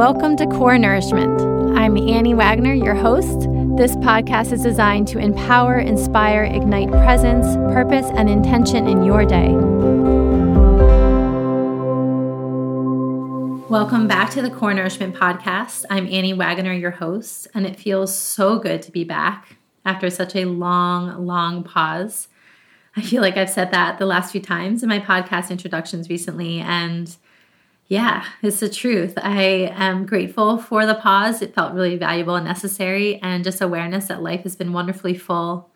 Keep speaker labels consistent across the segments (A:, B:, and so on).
A: Welcome to Core Nourishment. I'm Annie Wagner, your host. This podcast is designed to empower, inspire, ignite presence, purpose, and intention in your day. Welcome back to the Core Nourishment Podcast. I'm Annie Wagner, your host, and it feels so good to be back after such a long, long pause. I feel like I've said that the last few times in my podcast introductions recently, and yeah, it's the truth. I am grateful for the pause. It felt really valuable and necessary, and just awareness that life has been wonderfully full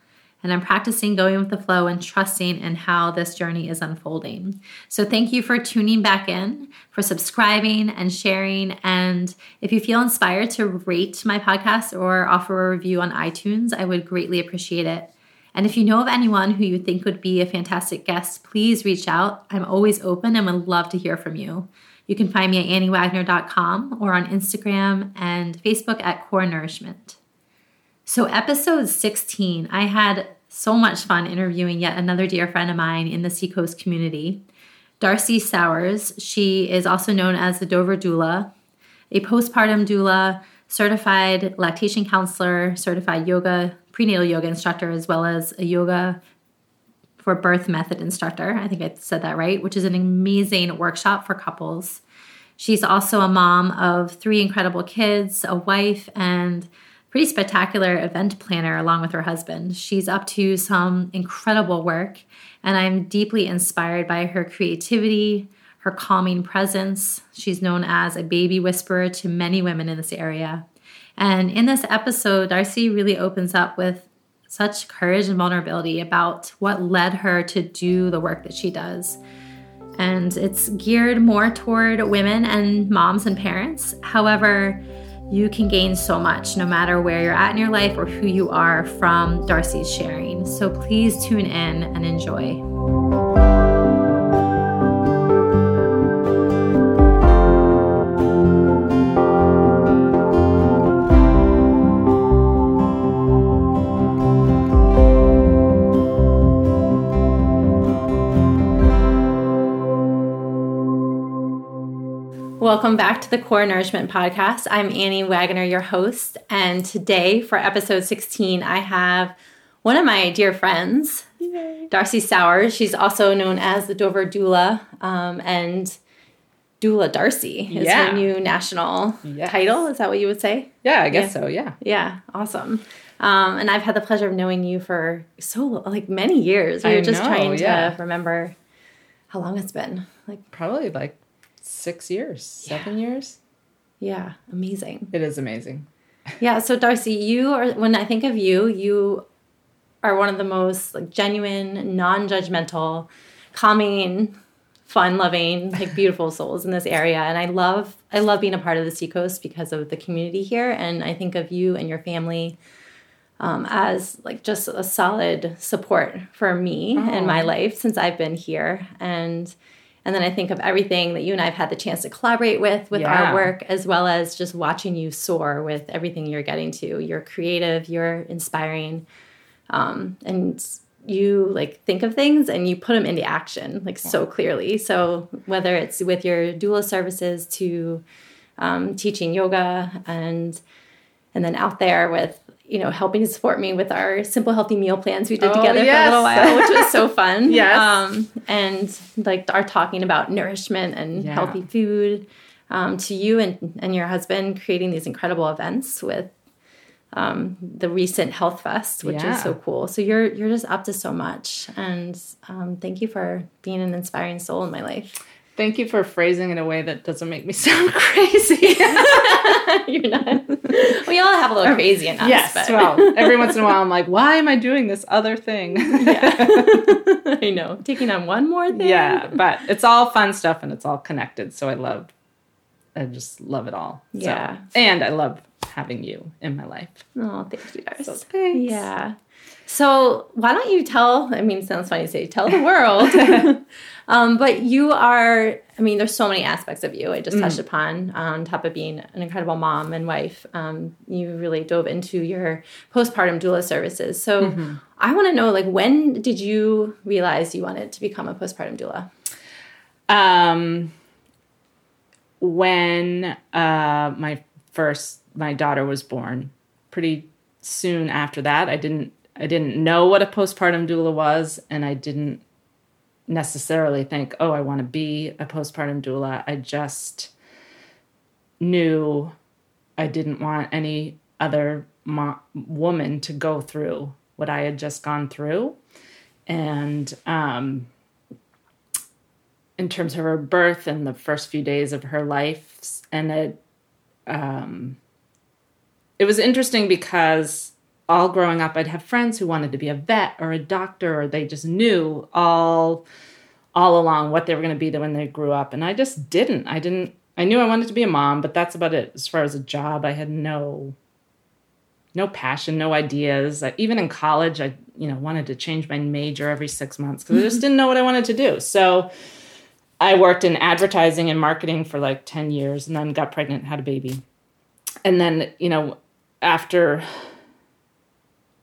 A: and I'm practicing going with the flow and trusting in how this journey is unfolding. So, thank you for tuning back in, for subscribing and sharing. And if you feel inspired to rate my podcast or offer a review on iTunes, I would greatly appreciate it. And if you know of anyone who you think would be a fantastic guest, please reach out. I'm always open and would love to hear from you. You can find me at anniewagner.com or on Instagram and Facebook at Core Nourishment. So, episode 16, I had so much fun interviewing yet another dear friend of mine in the Seacoast community, Darcy Sowers. She is also known as the Dover Doula, a postpartum doula, certified lactation counselor, certified yoga, prenatal yoga instructor, as well as a yoga for birth method instructor. I think I said that right, which is an amazing workshop for couples. She's also a mom of three incredible kids, a wife, and pretty spectacular event planner along with her husband. She's up to some incredible work, and I'm deeply inspired by her creativity, her calming presence. She's known as a baby whisperer to many women in this area. And in this episode, Darcy really opens up with such courage and vulnerability about what led her to do the work that she does. And it's geared more toward women and moms and parents. However, you can gain so much no matter where you're at in your life or who you are from Darcy's sharing. So please tune in and enjoy. Welcome back to the Core Nourishment Podcast. I'm Annie Wagner, your host. And today, for episode 16, I have one of my dear friends, Yay. Darcy Sowers. She's also known as the Dover Doula um, and Doula Darcy is yeah. her new national yes. title. Is that what you would say?
B: Yeah, I guess yeah. so. Yeah.
A: Yeah. Awesome. Um, and I've had the pleasure of knowing you for so like many years. We were just know, trying to remember how long it's been. Like
B: probably like six years, seven yeah. years.
A: Yeah, amazing.
B: It is amazing.
A: yeah, so Darcy, you are when I think of you, you are one of the most like genuine, non-judgmental, calming, fun-loving, like beautiful souls in this area. And I love I love being a part of the Seacoast because of the community here. And I think of you and your family um, as like just a solid support for me oh. in my life since I've been here. And and then I think of everything that you and I have had the chance to collaborate with, with yeah. our work, as well as just watching you soar with everything you're getting to. You're creative, you're inspiring, um, and you like think of things and you put them into action like yeah. so clearly. So whether it's with your doula services to um, teaching yoga and and then out there with you know, helping to support me with our simple healthy meal plans we did oh, together yes. for a little while, which was so fun.
B: yes.
A: Um, and like our talking about nourishment and yeah. healthy food. Um, to you and, and your husband creating these incredible events with um, the recent Health Fest, which yeah. is so cool. So you're you're just up to so much, and um, thank you for being an inspiring soul in my life.
B: Thank you for phrasing in a way that doesn't make me sound crazy.
A: You're not. We all have a little crazy in us.
B: Yes. But. Well, every once in a while, I'm like, why am I doing this other thing?
A: yeah. I know. Taking on one more thing.
B: Yeah, but it's all fun stuff and it's all connected. So I love, I just love it all.
A: Yeah.
B: So, and I love having you in my life.
A: Oh, thank you guys.
B: So thanks.
A: Yeah. So why don't you tell? I mean, sounds funny to say tell the world, um, but you are. I mean, there's so many aspects of you. I just touched mm. upon on top of being an incredible mom and wife. Um, you really dove into your postpartum doula services. So mm-hmm. I want to know, like, when did you realize you wanted to become a postpartum doula?
B: Um, when uh, my first my daughter was born. Pretty soon after that, I didn't I didn't know what a postpartum doula was, and I didn't necessarily think, oh, I want to be a postpartum doula. I just knew I didn't want any other mo- woman to go through what I had just gone through. And um, in terms of her birth and the first few days of her life, and it, um, it was interesting because all growing up, I'd have friends who wanted to be a vet or a doctor, or they just knew all all along what they were going to be when they grew up, and I just didn't. I didn't. I knew I wanted to be a mom, but that's about it. As far as a job, I had no no passion, no ideas. I, even in college, I you know wanted to change my major every six months because I just didn't know what I wanted to do. So I worked in advertising and marketing for like ten years, and then got pregnant, had a baby, and then you know after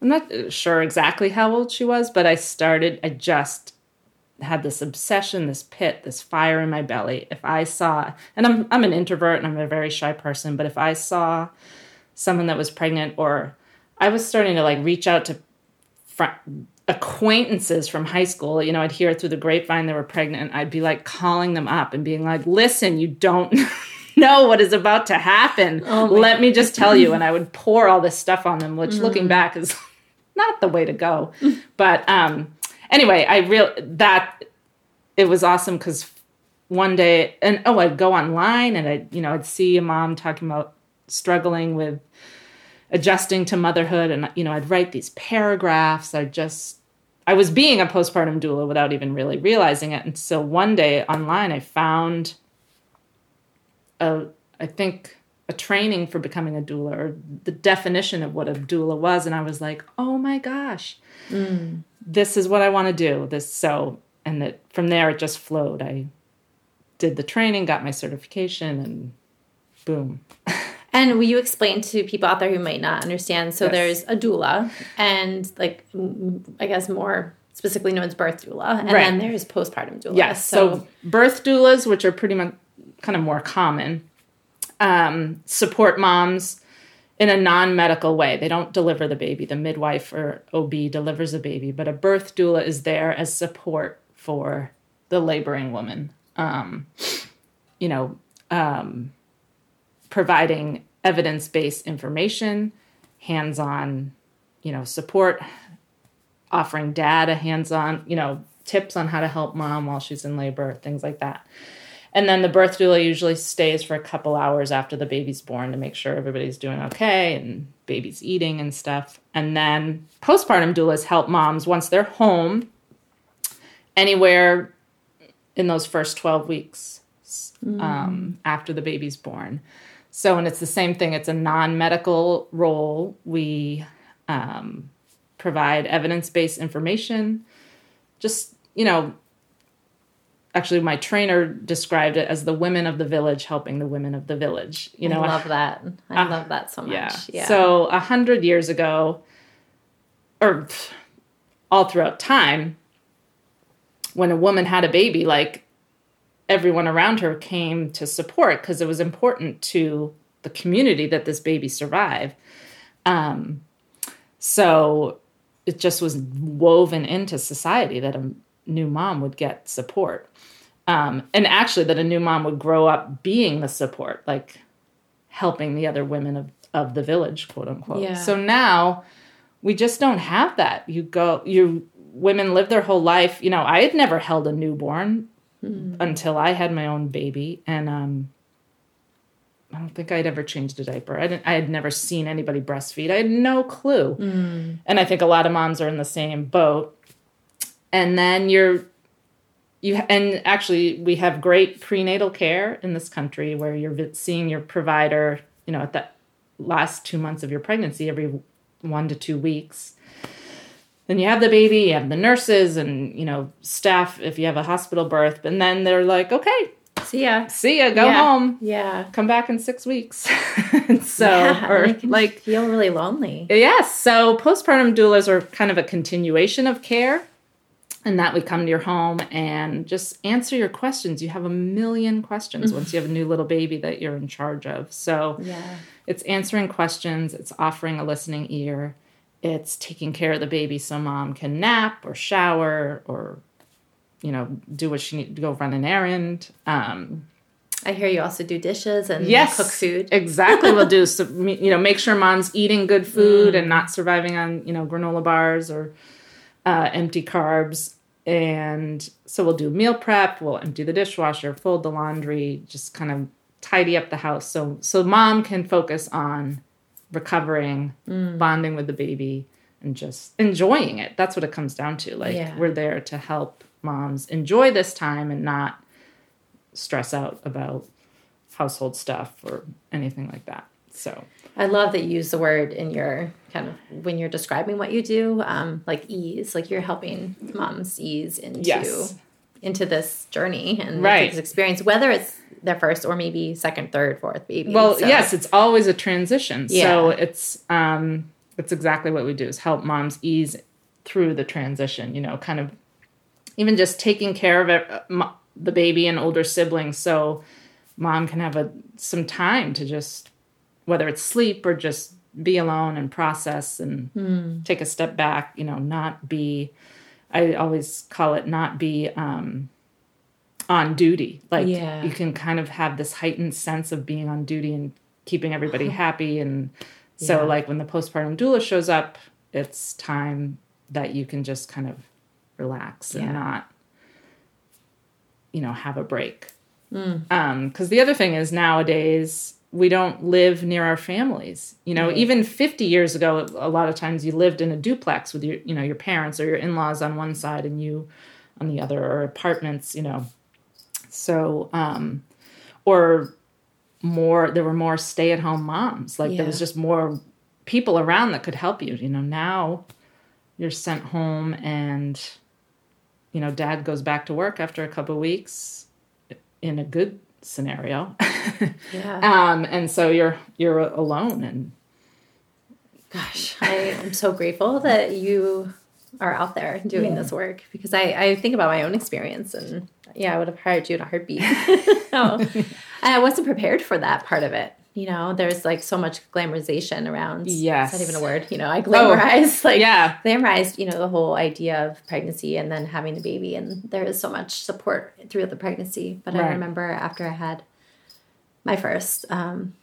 B: I'm not sure exactly how old she was, but I started. I just had this obsession, this pit, this fire in my belly. If I saw, and I'm I'm an introvert and I'm a very shy person, but if I saw someone that was pregnant or I was starting to like reach out to fr- acquaintances from high school, you know, I'd hear through the grapevine they were pregnant. I'd be like calling them up and being like, "Listen, you don't know what is about to happen.
A: Oh
B: Let me just tell you." And I would pour all this stuff on them, which
A: Mm.
B: looking back is not the way to go. but um anyway, I real that it was awesome cuz one day and oh, I'd go online and I you know, I'd see a mom talking about struggling with adjusting to motherhood and you know i'd write these paragraphs i just i was being a postpartum doula without even really realizing it and so one day online i found a i think a training for becoming a doula or the definition of what a doula was and i was like oh my gosh this is what i want to do this so and that from there it just flowed i did the training got my certification and boom
A: And will you explain to people out there who might not understand? So
B: Yes.
A: there's a doula, and like mm, I guess more specifically known as birth doula, and
B: Right.
A: then there's postpartum doula.
B: Yes. So, birth doulas, which are pretty much kind of more common, um, support moms in a non medical way. They don't deliver the baby. The midwife or OB delivers the baby, but a birth doula is there as support for the laboring woman. Um, you know, um, providing evidence based information, hands on, you know, support, offering data, hands on, you know, tips on how to help mom while she's in labor, things like that. And then the birth doula usually stays for a couple hours after the baby's born to make sure everybody's doing okay and baby's eating and stuff. And then postpartum doulas help moms once they're home anywhere in those first 12 weeks um, after the baby's born. So, and it's the same thing, it's a non medical role. We um, provide evidence based information. Just, you know, actually, my trainer described it as the women of the village helping the women of the village. You know,
A: I love that. I
B: Uh,
A: love that so much.
B: yeah.
A: Yeah.
B: So a hundred years ago, or all throughout time, when a woman had a baby, like everyone around her came to support because it was important to the community that this baby survive. Um, so it just was woven into society that a new mom would get support. Um, and actually, that a new mom would grow up being the support, like helping the other women of, of the village, quote unquote.
A: Yeah.
B: So now we just don't have that. You go, you women live their whole life. You know, I had never held a newborn until I had my own baby, and um, I don't think I'd ever changed a diaper. I didn't. I had never seen anybody breastfeed. I had no clue. And I think a lot of moms are in the same boat. And then you're you and actually we have great prenatal care in this country where you're seeing your provider, you know, at the last 2 months of your pregnancy every 1 to 2 weeks. Then you have the baby, you have the nurses and, you know, staff if you have a hospital birth, and then they're like, "Okay,
A: See ya.
B: see ya, go
A: Yeah.
B: home."
A: Yeah.
B: come back in six weeks. so,
A: Yeah,
B: or like,
A: feel really lonely.
B: yes. So, postpartum doulas are kind of a continuation of care. And that we come to your home and just answer your questions. You have a million questions once you have a new little baby that you're in charge of. So
A: Yeah.
B: it's answering questions, it's offering a listening ear, it's taking care of the baby so mom can nap or shower or you know do what she needs to go run an errand. Um,
A: I hear you also do dishes and
B: yes,
A: cook food.
B: Exactly, we'll do. So, you know, make sure mom's eating good food
A: Mm.
B: and not surviving on you know granola bars or uh, empty carbs. And so we'll do meal prep. We'll empty the dishwasher, fold the laundry, just kind of tidy up the house. So so mom can focus on recovering,
A: Mm.
B: bonding with the baby, and just enjoying it. That's what it comes down to. Like
A: Yeah.
B: we're there to help moms enjoy this time and not stress out about household stuff or anything like that. So
A: I love that you use the word in your kind of when you're describing what you do, um, like ease, like you're helping moms ease into
B: Yes.
A: into this journey and
B: Right.
A: this experience, whether it's their first or maybe second, third, fourth baby.
B: Well,
A: So-
B: yes, it's always a transition. So it's um it's exactly what we do is help moms ease through the transition, you know, kind of even just taking care of it, uh, the baby and older siblings so mom can have a some time to just whether it's sleep or just be alone and process and
A: Hmm.
B: take a step back, you know, not be I always call it not be um on duty. Like
A: Yeah.
B: you can kind of have this heightened sense of being on duty and keeping everybody happy. And so,
A: Yeah.
B: like when the postpartum doula shows up, it's time that you can just kind of relax and not, you know, have a break.
A: Mm.
B: Um, because the other thing is nowadays we don't live near our families. You know,
A: Right.
B: even 50 years ago, a lot of times you lived in a duplex with your, you know, your parents or your in-laws on one side and you on the other, or apartments. You know, so um, or more. There were more stay-at-home moms. Like there was just more people around that could help you. You know, now you're sent home and you know dad goes back to work after a couple weeks in a good scenario
A: yeah.
B: um and so you're you're alone and
A: Gosh, I am so grateful that you are out there doing this work because I, I think about my own experience and yeah, I would have hired you in a heartbeat. no, I wasn't prepared for that part of it. You know, there's like so much glamorization around.
B: Yes.
A: It's not even a word. You know, I glamorized like
B: yeah
A: glamorized, you know, the whole idea of pregnancy and then having a baby. And there is so much support throughout the pregnancy. But I remember after I had my first, um,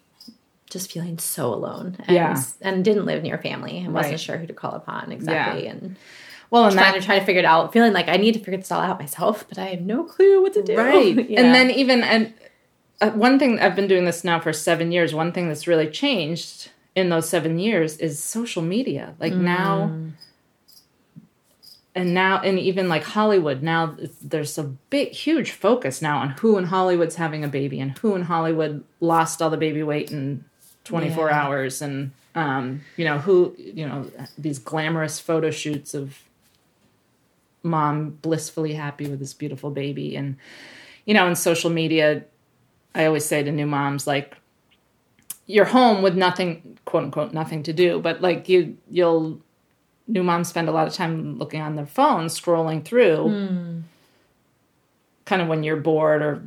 A: just feeling so alone and,
B: Yeah.
A: and didn't live near family and wasn't
B: Right.
A: sure who to call upon exactly. Yeah. And
B: well and
A: trying
B: that
A: to try to figure it out, feeling like I need to figure this all out myself, but I have no clue what to do.
B: right
A: Yeah.
B: and then even and uh, one thing i've been doing this now for seven years. One thing that's really changed in those seven years is social media. Like now and now and even like hollywood. Now there's a big huge focus now on who in hollywood's having a baby and who in hollywood lost all the baby weight in 24
A: Yeah.
B: hours. And um, you know who you know these glamorous photo shoots of mom blissfully happy with this beautiful baby. And you know in social media i always say to new moms like you're home with nothing quote unquote nothing to do but like you you'll new moms spend a lot of time looking on their phones scrolling through hmm. kind of when you're bored or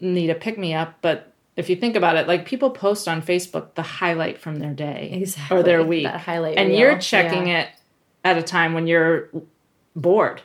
B: need a pick me up but if you think about it like people post on facebook the highlight from their day
A: Exactly.
B: or their week
A: That highlight
B: and
A: reel.
B: you're checking
A: Yeah.
B: it at a time when you're bored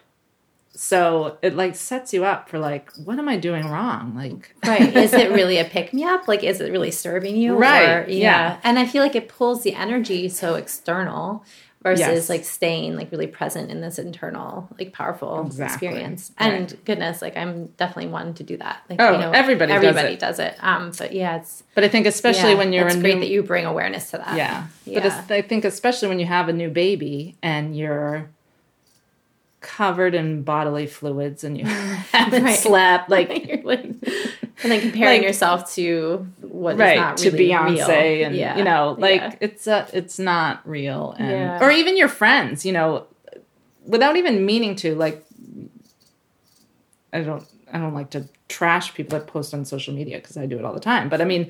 B: so it like sets you up for like what am i doing wrong? Like
A: right. Is it really a pick me up? Like is it really serving you?
B: Right,
A: Or-
B: yeah.
A: and i feel like it pulls the energy so external versus
B: Yes.
A: like staying like really present in this internal like powerful
B: Exactly,
A: experience.
B: Right.
A: and goodness like i'm definitely one to do that. Like
B: Oh, everybody does
A: everybody
B: it.
A: does it. Um but yeah it's
B: but i think especially
A: yeah,
B: when you're
A: it's
B: a
A: great
B: new
A: that you bring awareness to that.
B: Yeah,
A: yeah.
B: but it's, i think especially when you have a new baby and you're covered in bodily fluids and you haven't
A: Right.
B: slept like
A: like- and then comparing
B: Like-
A: yourself to what
B: right
A: not
B: to Beyonce
A: real.
B: and
A: Yeah,
B: you know like
A: yeah.
B: it's uh it's not real and
A: Yeah.
B: or even your friends you know without even meaning to like I don't I don't like to trash people that post on social media because I do it all the time but I mean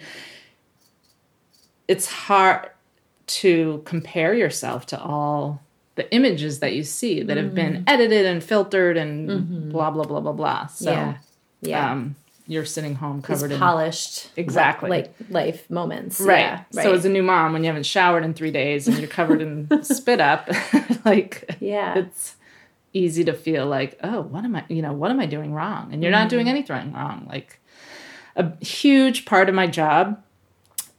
B: it's hard to compare yourself to all the images that you see that have been mm-hmm. edited and filtered and mm-hmm. blah blah blah blah blah. So
A: yeah. Yeah.
B: um, you're sitting home
A: These
B: covered in
A: polished
B: Exactly.
A: like life moments.
B: right.
A: Yeah, right.
B: So as a new mom, when you haven't showered in three days and you're covered in spit up, like
A: yeah.
B: it's easy to feel like, oh, what am I? You know, what am I doing wrong? And you're not doing mm-hmm. anything wrong. Like a huge part of my job.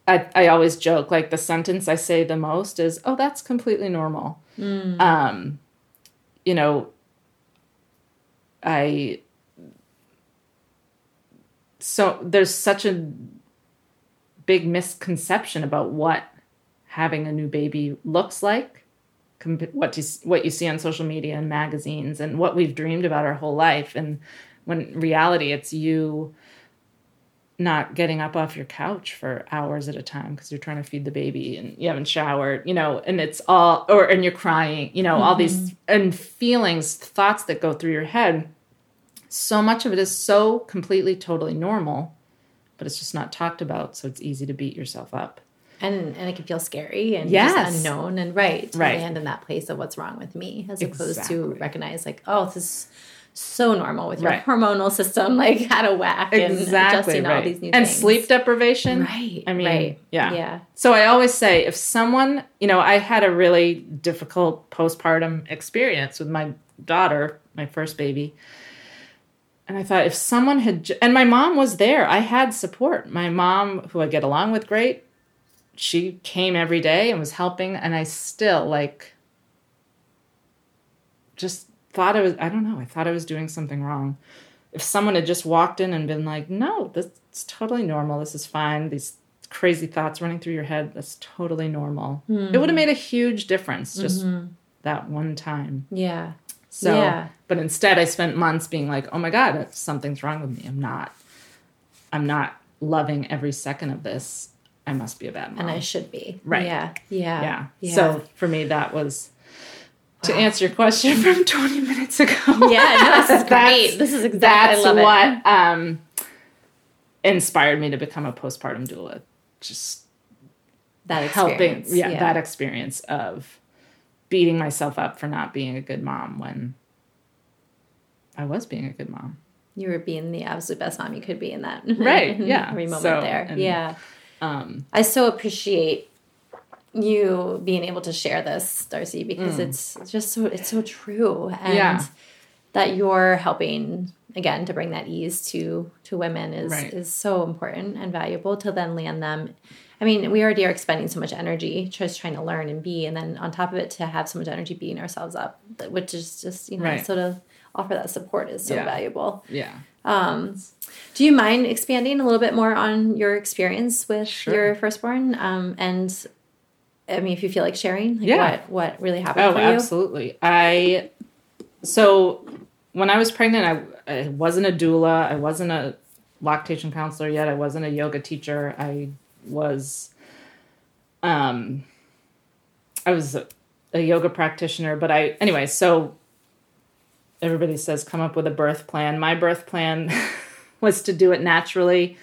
B: I, I always joke like the sentence I say the most is, "Oh, that's completely normal." Um, you know, I so there's such a big misconception about what having a new baby looks like what you what you see on social media and magazines and what we've dreamed about our whole life. And when reality it's you not getting up off your couch for hours at a time because you're trying to feed the baby and you haven't showered you know and it's all or and you're crying you know all these mm-hmm. and feelings thoughts that go through your head so much of it is so completely totally normal but it's just not talked about so it's easy to beat yourself up
A: and and it can feel scary and
B: Yes.
A: just unknown and right to
B: Right.
A: land in that place of what's wrong with me as opposed to recognize like oh this is so normal with your
B: Right.
A: hormonal system like out of whack and adjusting all these new
B: and
A: things
B: sleep deprivation
A: right
B: I mean,
A: right.
B: yeah.
A: yeah
B: So I always say if someone, you know, I had a really difficult postpartum experience with my daughter, my first baby. And I thought if someone had, j- and my mom was there, I had support. My mom, who I get along with great, she came every day and was helping. And I still, like, just thought I was, I don't know, I thought I was doing something wrong. If someone had just walked in and been like, no, this is totally normal, this is fine, these crazy thoughts running through your head, that's totally normal. It would have hmm. made a huge difference just mm-hmm. that one time.
A: yeah
B: So,
A: Yeah.
B: but instead, I spent months being like, "Oh my god, something's wrong with me. I'm not, I'm not loving every second of this. I must be a bad mom."
A: and I should be
B: Right.
A: yeah yeah
B: yeah.
A: yeah
B: So for me, that was to answer your question from 20 minutes ago.
A: yeah no, this is great this is exactly
B: That's
A: I love it
B: what um, inspired me to become a postpartum doula. Just
A: that
B: helping,
A: experience
B: yeah, that experience of beating myself up for not being a good mom when I was being a good mom.
A: you were being the absolute best mom you could be in that
B: Right, yeah.
A: every moment
B: So,
A: there
B: and-
A: yeah
B: Um,
A: I so appreciate you being able to share this, Darcy, because it's just so it's so true, and
B: Mm. Yeah.
A: that you're helping again to bring that ease to to women is
B: Right.
A: is so important and valuable to then land them. I mean, we already are expending so much energy just trying to learn and be, and then on top of it, to have so much energy beating ourselves up, which is just you know
B: Right.
A: so to offer that support is so
B: Yeah.
A: valuable.
B: yeah.
A: Um, do you mind expanding a little bit more on your experience with
B: Sure.
A: your firstborn? Um, and I mean, if you feel like sharing, like
B: Yeah.
A: what what really happened
B: Oh,
A: for you?
B: absolutely. I so when I was pregnant, I, I wasn't a doula. I wasn't a lactation counselor yet. I wasn't a yoga teacher. I was, um, I was a, a yoga practitioner. But I anyway. So everybody says come up with a birth plan. My birth plan was to do it naturally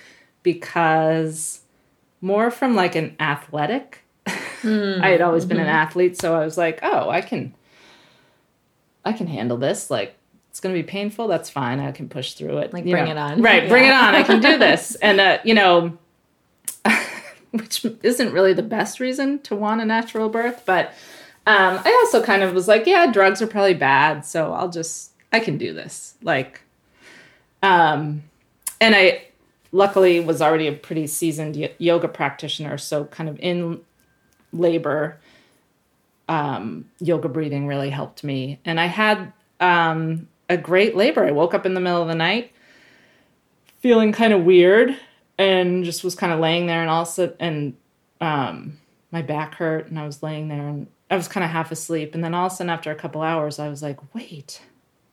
B: because more from like an athletic. I had always been an
A: Mm-hmm.
B: athlete, so I was like, oh, I can I can handle this. Like it's going to be painful, that's fine. I can push through it.
A: Like,
B: You
A: bring
B: know.
A: it on.
B: Right, bring it on. I can do this. And uh, you know, which isn't really the best reason to want a natural birth, but um, I also kind of was like, yeah, drugs are probably bad, so I'll just I can do this. Like um and I luckily was already a pretty seasoned y- yoga practitioner, so kind of in labor um, yoga breathing really helped me. And I had um, a great labor. I woke up in the middle of the night feeling kind of weird and just was kind of laying there and also and um, my back hurt and I was laying there and I was kind of half asleep and then all of a sudden after a couple hours I was like, wait,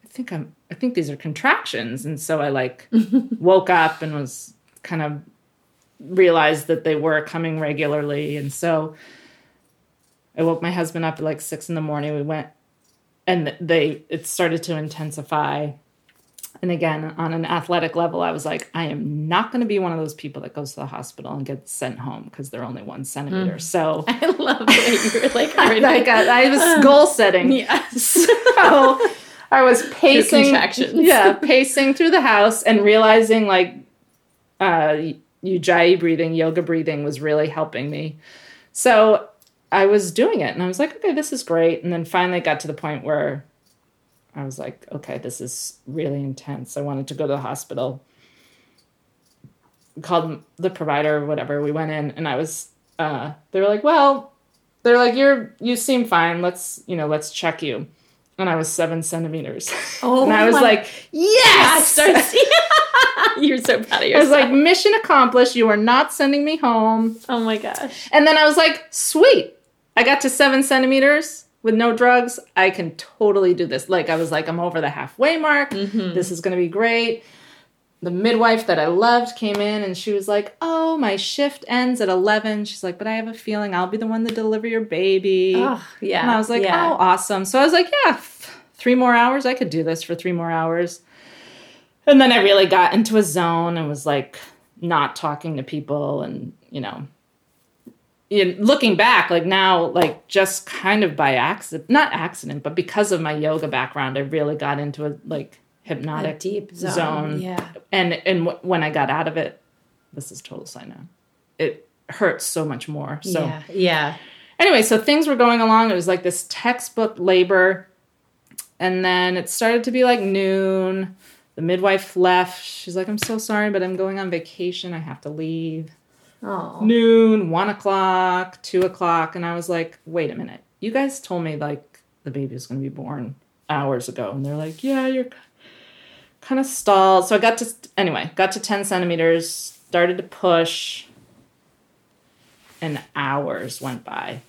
B: I think I'm I think these are contractions. And so I like woke up and was kind of realized that they were coming regularly and so I woke my husband up at like six in the morning. We went, and they it started to intensify. And again, on an athletic level, I was like, I am not going to be one of those people that goes to the hospital and gets sent home because they're only one centimeter.
A: Mm.
B: So
A: I love way you were like,
B: I, I was goal setting.
A: Yes.
B: So I was pacing, yeah, pacing through the house and realizing like uh, ujjayi breathing, yoga breathing was really helping me. So I was doing it, and I was like, okay, this is great. And then finally got to the point where I was like, okay, this is really intense. I wanted to go to the hospital. Called the provider or whatever. We went in, and I was. Uh, they were like, well, they're like, you're you seem fine. Let's you know, let's check you. And I was seven centimeters.
A: Oh
B: and I was like, yes.
A: Darcy. You're so proud of yourself.
B: I was like, mission accomplished. You are not sending me home.
A: oh my gosh.
B: And then I was like, sweet. I got to seven centimeters with no drugs. I can totally do this. Like, I was like, I'm over the halfway mark. Mm-hmm. This is going to be great. The midwife that I loved came in and she was like, Oh, my shift ends at 11. She's like, But I have a feeling I'll be the one to deliver your baby.
A: Oh, yeah.
B: And I was like,
A: yeah.
B: Oh, awesome. So I was like, Yeah, three more hours. I could do this for three more hours. And then I really got into a zone and was like not talking to people and, you know, know, looking back, like now, like just kind of by accident, not accident, but because of my yoga background, I really got into a like
A: a
B: hypnotic
A: deep zone.
B: zone.
A: Yeah.
B: And and w- when I got out of it, this is total side note. It hurts so much more. So
A: yeah. Yeah.
B: anyway, so things were going along. It was like this textbook labor. And then it started to be like noon. The midwife left. She's like, I'm so sorry, but I'm going on vacation. I have to leave.
A: Oh.
B: Noon, one o'clock, two o'clock. And I was like, wait a minute. You guys told me like the baby was going to be born hours ago. And they're like, yeah, you're kind of stalled. So I got to, anyway, got to 10 centimeters, started to push, and hours went by.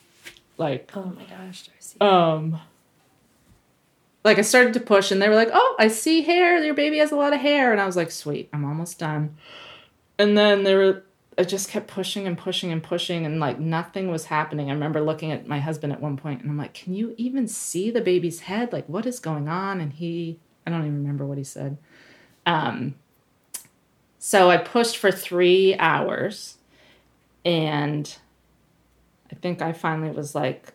B: Like,
A: Oh my gosh, Darcy.
B: um like I started to push and they were like, "Oh, I see hair. Your baby has a lot of hair." And I was like, "Sweet, I'm almost done." And then they were I just kept pushing and pushing and pushing and like nothing was happening. I remember looking at my husband at one point and I'm like, "Can you even see the baby's head? Like what is going on?" And he I don't even remember what he said. Um so I pushed for 3 hours and I think I finally was like,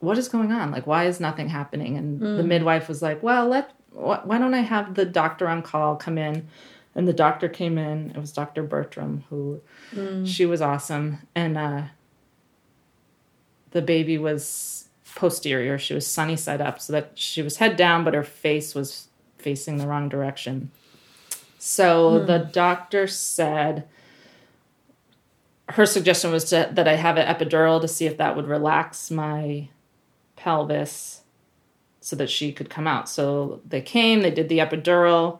B: what is going on? Like, why is nothing happening? And the midwife was like, well, let, wh- why don't I have the doctor on call come in? And the doctor came in. It was Dr. Bertram, who she was awesome. And uh, the baby was posterior. She was sunny side up, so that she was head down, but her face was facing the wrong direction. So the doctor said, her suggestion was to, that I have an epidural to see if that would relax my pelvis so that she could come out. So they came, they did the epidural,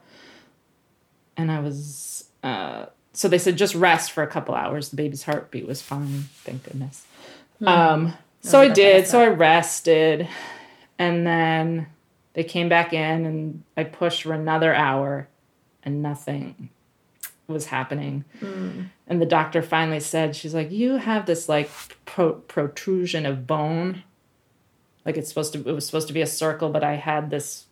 B: and I was, uh, so they said just rest for a couple hours. The baby's heartbeat was fine, thank goodness. Um, so I did, so I rested, and then they came back in, and I pushed for another hour, and nothing was happening. And the doctor finally said, she's like, you have this like pro- protrusion of bone. Like it's supposed to, it was supposed to be a circle, but I had this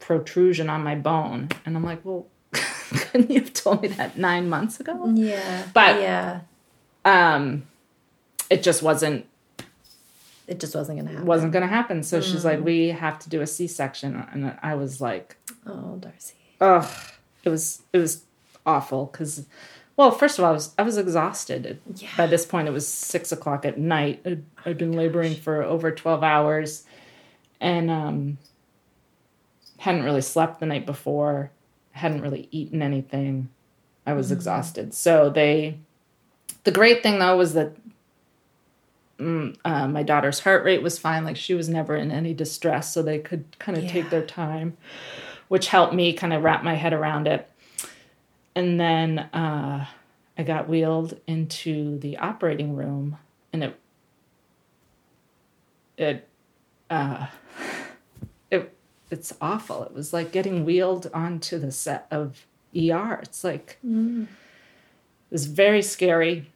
B: protrusion on my bone. And I'm like, well, couldn't you have told me that nine months ago?
A: Yeah.
B: But-
A: yeah.
B: Um, it just wasn't,
A: It just wasn't gonna happen.
B: wasn't going to happen. So she's like, we have to do a C-section. And I was like,
A: Oh, Darcy.
B: ugh, it was, it was awful. Cause well, first of all, I was, I was exhausted.
A: Yeah.
B: By this point, it was six o'clock at night. I'd, I'd been laboring for over 12 hours and um, hadn't really slept the night before, hadn't really eaten anything. I was exhausted. So they, the great thing though was that mm, uh, my daughter's heart rate was fine. Like she was never in any distress. So they could kind of
A: Yeah.
B: take their time, which helped me kind of wrap my head around it. And then uh, I got wheeled into the operating room and it, it, uh, it's awful. It was like getting wheeled onto the set of ER. It's like, it was very scary.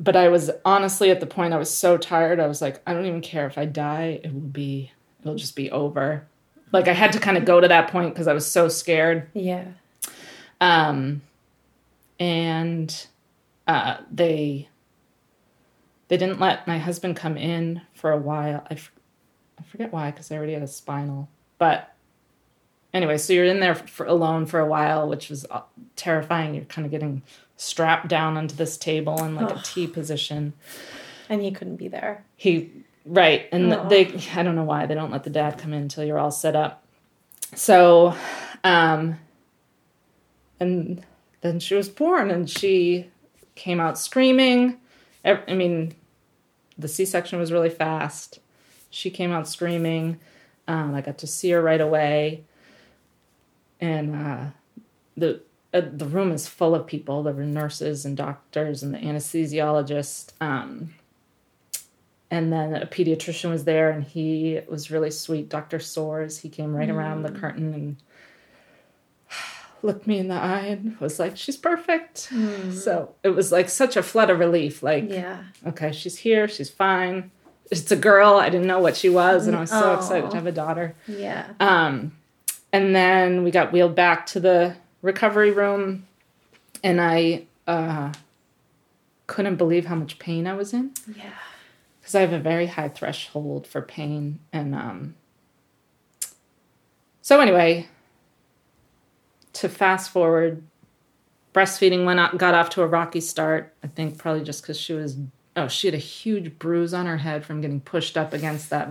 B: But I was honestly at the point I was so tired. I was like, I don't even care if I die. It will be, it'll just be over. Like I had to kind of go to that point because I was so scared.
A: Yeah.
B: Um, and uh, they they didn't let my husband come in for a while. I, I forget why because I already had a spinal. But anyway, so you're in there for, alone for a while, which was uh, terrifying. You're kind of getting strapped down onto this table in like a T position.
A: And he couldn't be there.
B: He right, and they I don't know why they don't let the dad come in until you're all set up. So, um, and then she was born, and she came out screaming. I mean, the C-section was really fast. She came out screaming. Um, I got to see her right away, and uh, the uh, the room is full of people. There were nurses and doctors and the anesthesiologist. Um, and then a pediatrician was there, and he was really sweet. Dr. Soares. He came right around the curtain and looked me in the eye and was like, "She's perfect." So it was like such a flood of relief. Like,
A: Yeah.
B: okay, she's here. She's fine. It's a girl. I didn't know what she was, and I was so
A: Aw.
B: excited to have a daughter.
A: Yeah.
B: Um, and then we got wheeled back to the recovery room, and I uh, couldn't believe how much pain I was in
A: Yeah.
B: because I have a very high threshold for pain. And um, so, anyway, to fast forward, breastfeeding went out, got off to a rocky start. I think probably just because she was, oh, she had a huge bruise on her head from getting pushed up against that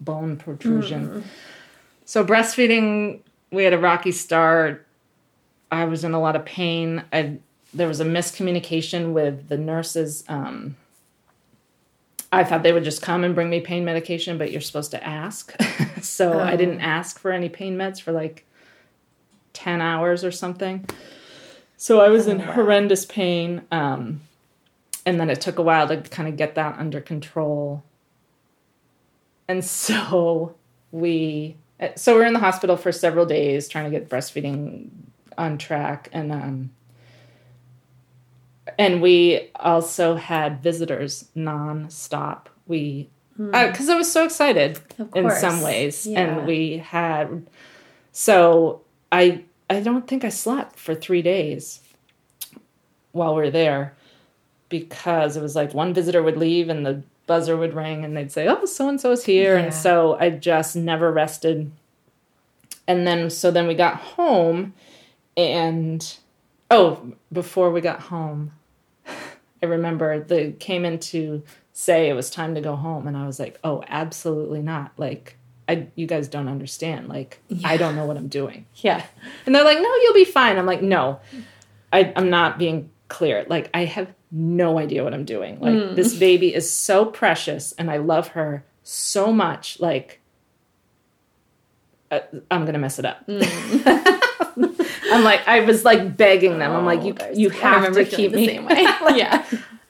B: bone protrusion. So, breastfeeding, we had a rocky start. I was in a lot of pain. I, there was a miscommunication with the nurses. Um, I thought they would just come and bring me pain medication, but you're supposed to ask. so I
A: Oh.
B: didn't ask for any pain meds for like 10 hours or something. So I was in
A: Oh, wow.
B: horrendous pain. Um, and then it took a while to kind of get that under control. And so we, so we're in the hospital for several days trying to get breastfeeding on track. And, um, and we also had visitors nonstop. We, because I was so excited in some ways,
A: Yeah.
B: and we had. So I I don't think I slept for three days while we are there, because it was like one visitor would leave and the buzzer would ring and they'd say, "Oh, so and so's here,"
A: Yeah.
B: and so I just never rested. And then so then we got home, and oh, before we got home, I remember they came in to say it was time to go home, and I was like, "Oh, absolutely not!" Like, I, you guys don't understand. Like, I don't know what I'm doing. Yeah, and they're like, "No, you'll be fine." I'm like, "No, I, I'm not being clear. Like, I have no idea what I'm doing. Like, this baby is so precious, and I love her so much. Like, uh, I'm gonna mess it up." I'm like, I was like begging them. I'm like, you,
A: Oh,
B: you have to keep
A: the
B: me
A: same way.
B: yeah.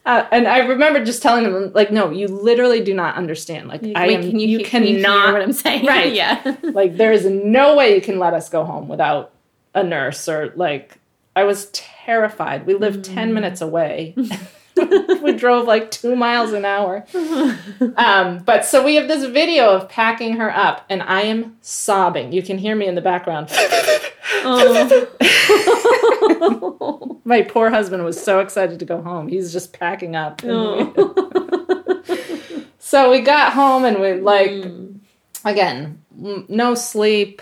B: Uh, and I remember just telling them, like, no, you literally do not understand. Like, I am,
A: can you,
B: you,
A: can you
B: cannot,
A: what I'm saying?
B: Right.
A: yeah.
B: like, there is no way you can let us go home without a nurse or, like, I was terrified. We lived 10 minutes away. we drove like two miles an hour. Um, but so we have this video of packing her up, and I am sobbing. You can hear me in the background.
A: Oh.
B: My poor husband was so excited to go home. He's just packing up. We- so we got home and we like again m- no sleep,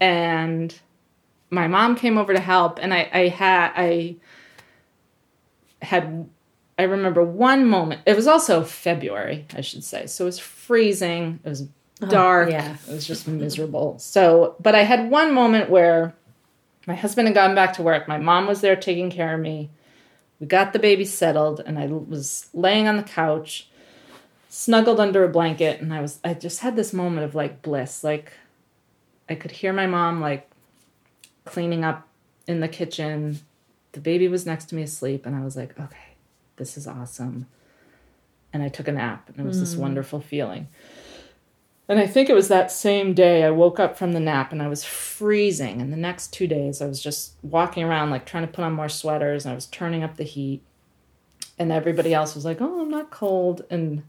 B: and my mom came over to help, and I I had I had I remember one moment. It was also February, I should say, so it was freezing. It was oh, dark.
A: yeah.
B: It was just miserable. So, but I had one moment where my husband had gone back to work. My mom was there taking care of me. We got the baby settled, and I was laying on the couch, snuggled under a blanket, and I was I just had this moment of like bliss. Like I could hear my mom like cleaning up in the kitchen. The baby was next to me asleep, and I was like, okay, this is awesome. And I took a nap, and it was this hmm. wonderful feeling. And I think it was that same day I woke up from the nap and I was freezing. And the next two days I was just walking around, like trying to put on more sweaters, and I was turning up the heat. And everybody else was like, oh, I'm not cold. And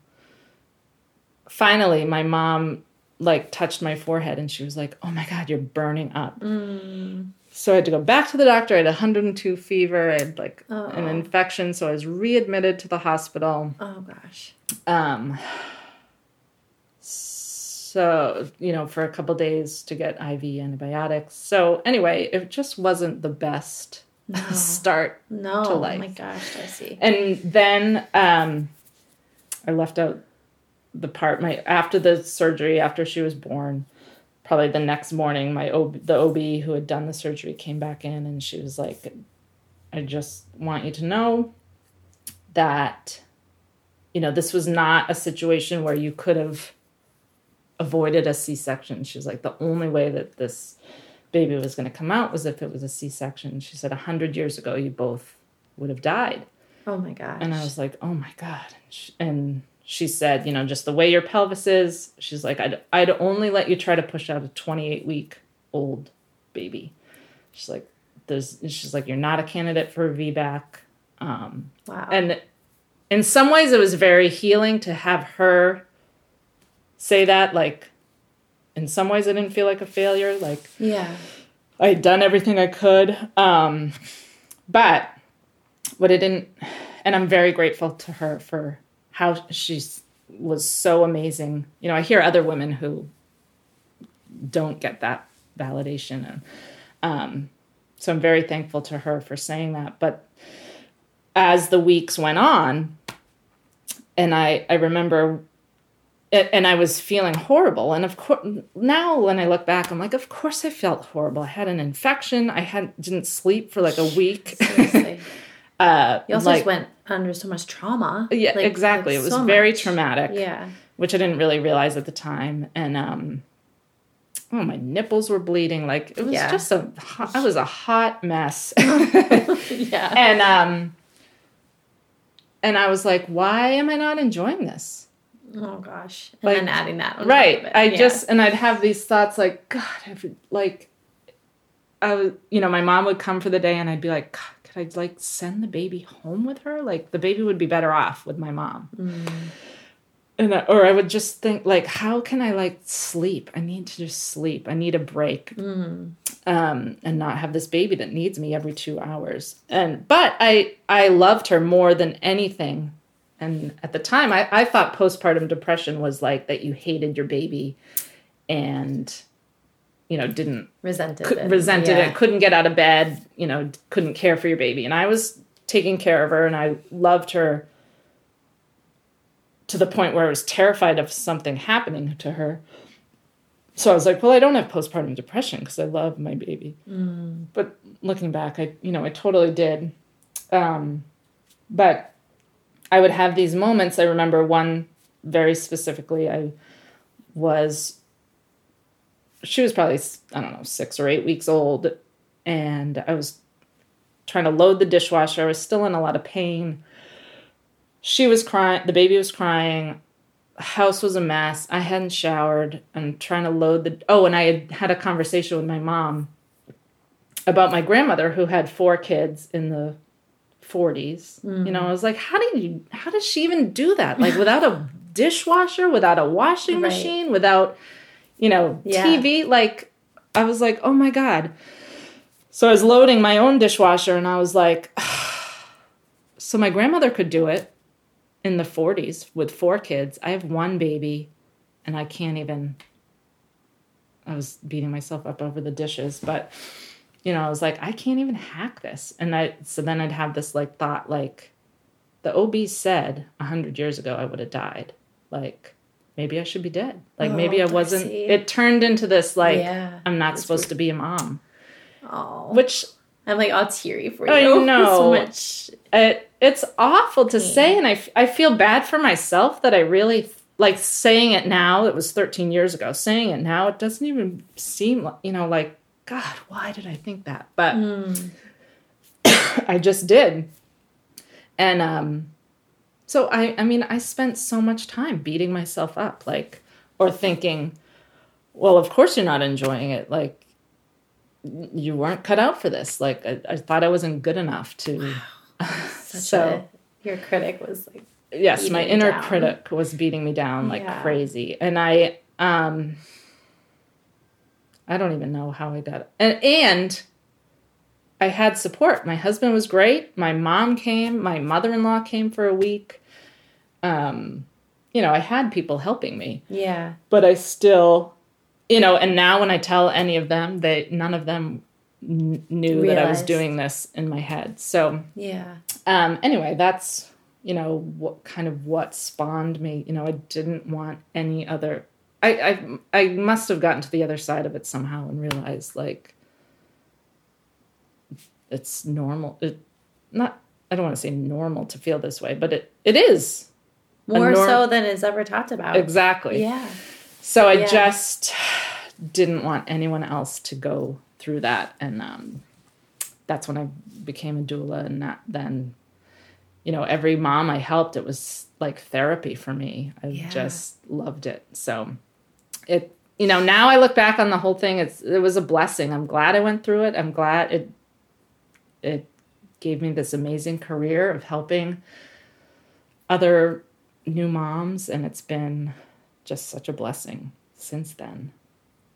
B: finally, my mom like touched my forehead and she was like, "Oh my god, you're burning up."
A: Mm.
B: So I had to go back to the doctor. I had 102 fever. I had like
A: Oh.
B: an infection, so I was readmitted to the hospital.
A: Oh gosh.
B: Um, so you know, for a couple days to get IV antibiotics. So anyway, it just wasn't the best start.
A: No.
B: To
A: Oh my gosh, I see.
B: And then um, I left out the part my after the surgery after she was born. Probably the next morning, my OB, the OB who had done the surgery came back in, and she was like, "I just want you to know that." you know, this was not a situation where you could have avoided a C section. She was like, the only way that this baby was going to come out was if it was a C section. She said, a hundred years ago, you both would have died.
A: Oh my god!
B: And I was like, oh my God. And she, and she said, you know, just the way your pelvis is, she's like, I'd, I'd only let you try to push out a 28 week old baby. She's like, there's, she's like, you're not a candidate for a VBAC. Um,
A: wow.
B: and in some ways, it was very healing to have her say that. Like, in some ways, I didn't feel like a failure. Like,
A: yeah.
B: I had done everything I could. Um, but what I didn't, and I'm very grateful to her for how she was so amazing. You know, I hear other women who don't get that validation. And, um, so I'm very thankful to her for saying that. But as the weeks went on, and I, I remember and I was feeling horrible. And of course, now when I look back, I'm like, of course I felt horrible. I had an infection. I had didn't sleep for like a week. Uh,
A: You also
B: like,
A: just went under so much trauma.
B: yeah,
A: Like,
B: exactly.
A: like,
B: It was
A: so
B: very
A: much.
B: traumatic,
A: Yeah.
B: which I didn't really realize at the time. And um, oh, my nipples were bleeding. Like it was
A: Yeah.
B: just a, hot, I was a hot mess.
A: yeah.
B: and um, and I was like, why am I not enjoying this?
A: Oh gosh. And
B: Like,
A: then adding that on
B: right
A: top of it.
B: i
A: Yeah.
B: just and i'd have these thoughts like god I've, like i was you know my mom would come for the day and i'd be like god could i like send the baby home with her? Like the baby would be better off with my mom.
A: Mm.
B: and I, or i would just think like how can i like sleep? I need to just sleep. I need a break.
A: Mm.
B: um and not have this baby that needs me every two hours. And but i i loved her more than anything. And at the time I, I thought postpartum depression was like that you hated your baby and you know didn't
A: resented
B: could,
A: it.
B: resented
A: Yeah.
B: it couldn't get out of bed you know couldn't care for your baby and i was taking care of her and i loved her to the point where i was terrified of something happening to her so i was like well i don't have postpartum depression because i love my baby
A: Mm.
B: but looking back i you know i totally did um, but i would have these moments i remember one very specifically i was she was probably i don't know six or eight weeks old and i was trying to load the dishwasher. I was still in a lot of pain. She was crying the baby was crying. House was a mess. I hadn't showered. I'm trying to load the oh and i had had a conversation with my mom about my grandmother who had four kids in the 40s you know i was like how did you how does she even do that? Like without a dishwasher without a washing
A: Right.
B: machine without you know
A: Yeah.
B: tv like i was like oh my god. So i was loading my own dishwasher and i was like so my grandmother could do it in the 40s with four kids. I have one baby and i can't even i was beating myself up over the dishes but you know i was like i can't even hack this. And i so then i'd have this like thought like the ob said 100 years ago i would have died. Like maybe i should be dead like
A: Oh,
B: maybe i wasn't
A: Darcy.
B: it turned into this like
A: Yeah.
B: i'm not supposed to be a mom
A: Oh.
B: which
A: I'm like all teary for you.
B: I know.
A: so much.
B: it, it's awful to say and I I feel bad for myself that i really like saying it now it was 13 years ago saying it now it doesn't even seem like you know like god why did i think that but
A: Mm.
B: i just did and um so i i mean i spent so much time beating myself up like or thinking well of course you're not enjoying it like you weren't cut out for this like i, I thought i wasn't good enough to
A: Such
B: so
A: a, your critic was like,
B: yes my inner
A: down.
B: critic was beating me down like
A: Yeah.
B: crazy and i Um, I don't even know how I did it. And, and I had support. My husband was great. My mom came. My mother in law came for a week. Um, you know, I had people helping me,
A: Yeah.
B: but I still, you know, and now when I tell any of them, they none of them kn- knew that I was doing this in my head. So
A: Yeah.
B: um, anyway, that's you know what kind of what spawned me. You know, I didn't want any other. I I I must have gotten to the other side of it somehow and realized like it's normal. It not. I don't want to say normal to feel this way, but it it is
A: More
B: norm-
A: so than is ever talked about.
B: exactly.
A: Yeah.
B: So I
A: Yeah.
B: just didn't want anyone else to go through that, and um, that's when I became a doula, and that then, you know, every mom I helped, it was like therapy for me. I
A: Yeah.
B: just loved it. So it, you know, now I look back on the whole thing. It's it was a blessing. I'm glad I went through it. I'm glad it it gave me this amazing career of helping other new moms, and it's been just such a blessing since then.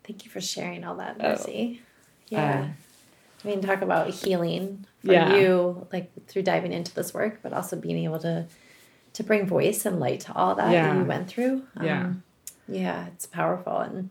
A: Thank you for sharing all that,
B: Oh.
A: Mercy. Yeah. Uh, I mean, talk about healing for
B: Yeah.
A: you, like through diving into this work, but also being able to to bring voice and light to all that
B: Yeah.
A: that you went through.
B: Um, yeah.
A: yeah, it's powerful and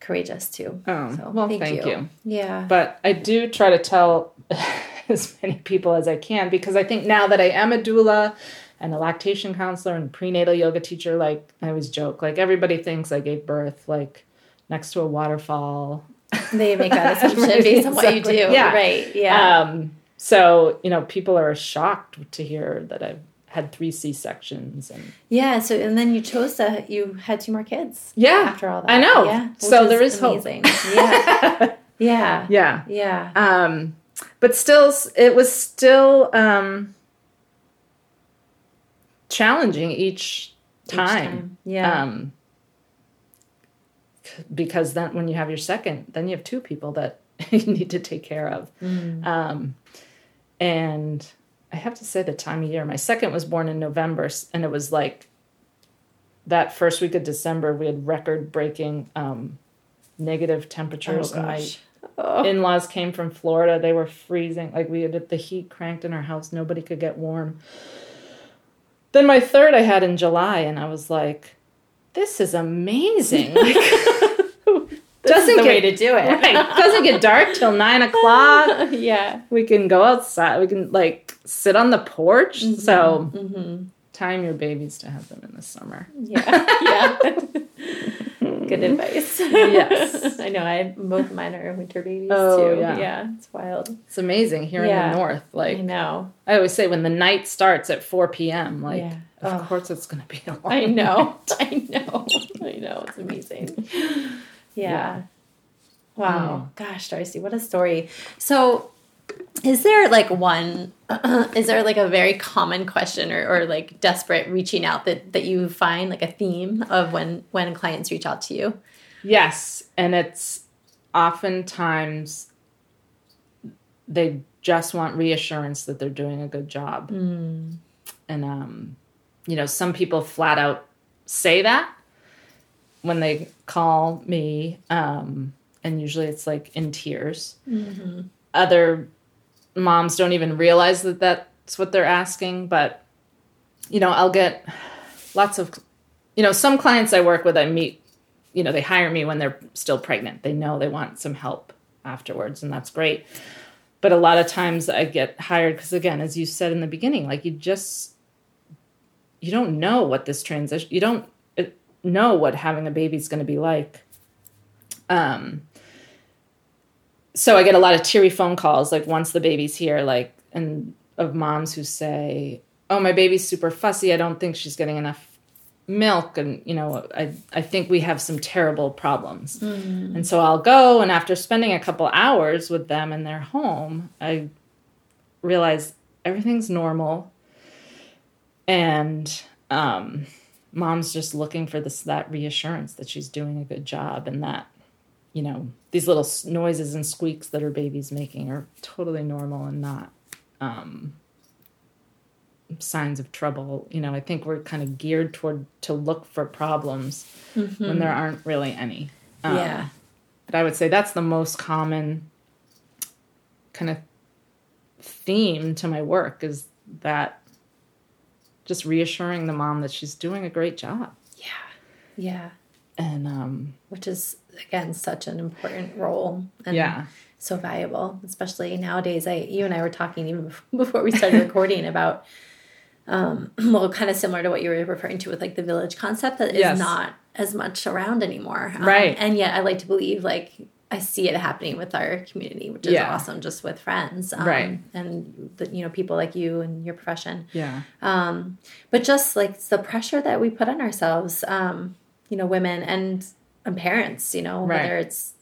A: courageous too.
B: Oh, well, thank you.
A: Yeah.
B: But I do try to tell as many people as I can because I think now that I am a doula and a lactation counselor and prenatal yoga teacher, like I always joke, like everybody thinks I gave birth like next to a waterfall.
A: they make that assumption based on what you do.
B: Yeah.
A: Right. Yeah.
B: Um, so you know, people are shocked to hear that I've had three C sections and
A: yeah. So, and then you chose to, you had two more kids.
B: Yeah,
A: After all that.
B: I know.
A: Yeah.
B: So there is hope.
A: amazing. Yeah. Yeah.
B: yeah.
A: Yeah.
B: um but still it was still um challenging each
A: Each
B: time,
A: Yeah.
B: um because then when you have your second then you have two people that you need to take care of
A: Mm.
B: um and i have to say the time of year my second was born in november and it was like that first week of december we had record breaking um negative temperatures
A: Oh,
B: my.
A: Oh.
B: in-laws came from Florida. They were freezing. Like we had the heat cranked in our house. Nobody could get warm. Then my third I had in July, and I was like, "This is amazing." Like,
A: This
B: doesn't
A: the way
B: get
A: to do it.
B: right. Doesn't get dark till nine o'clock.
A: yeah.
B: We can go outside. We can like sit on the porch. So
A: Mm-hmm.
B: time your babies to have them in the summer.
A: Yeah. Yeah. Good mm-hmm. advice.
B: Yes.
A: I know. I both mine are winter babies
B: Oh,
A: too.
B: yeah.
A: Yeah. It's wild.
B: It's amazing here
A: Yeah.
B: in the north. Like I
A: know.
B: I always say, when the night starts at four p.m., like
A: Yeah.
B: of
A: Oh.
B: course it's going to be a long
A: I know. I know. I know. It's amazing. Yeah.
B: Yeah.
A: Wow. Mm. Gosh, Darcy, what a story. So, is there like one, is there like a very common question or, or like desperate reaching out that, that you find like a theme of when, when clients reach out to you?
B: Yes, and it's oftentimes they just want reassurance that they're doing a good job. And um, you know, some people flat out say that when they call me, um, and usually it's like in tears. Other moms don't even realize that that's what they're asking, but you know, I'll get lots of, you know, some clients I work with, I meet you know, they hire me when they're still pregnant. They know they want some help afterwards, and that's great. But a lot of times I get hired because, again, as you said in the beginning, like you just you don't know what this transition you don't uh, know what having a baby is going to be like. Um. So I get a lot of teary phone calls, like once the baby's here, like and of moms who say, "Oh, my baby's super fussy. I don't think she's getting enough milk. And you know i i think we have some terrible problems. And so i'll go and after spending a couple hours with them in their home i realize everything's normal. And um mom's just looking for this that reassurance that she's doing a good job and that you know these little noises and squeaks that her baby's making are totally normal and not um signs of trouble. You know, I think we're kind of geared toward to look for problems when there aren't really any. Um,
A: yeah.
B: But I would say that's the most common kind of theme to my work is that just reassuring the mom that she's doing a great job.
A: Yeah. Yeah.
B: And um,
A: Which is again such an important role and
B: yeah,
A: so valuable, especially nowadays. I you and I were talking even before we started recording about um well kind of similar to what you were referring to with like the village concept that is
B: Yes.
A: not as much around anymore. Um,
B: Right.
A: And yet I like to believe like I see it happening with our community, which is
B: Yeah.
A: awesome just with friends. Um,
B: Right.
A: And the, you know, people like you and your profession.
B: yeah,
A: um, but just like the pressure that we put on ourselves um, you know women and, and parents you know
B: Right.
A: whether it's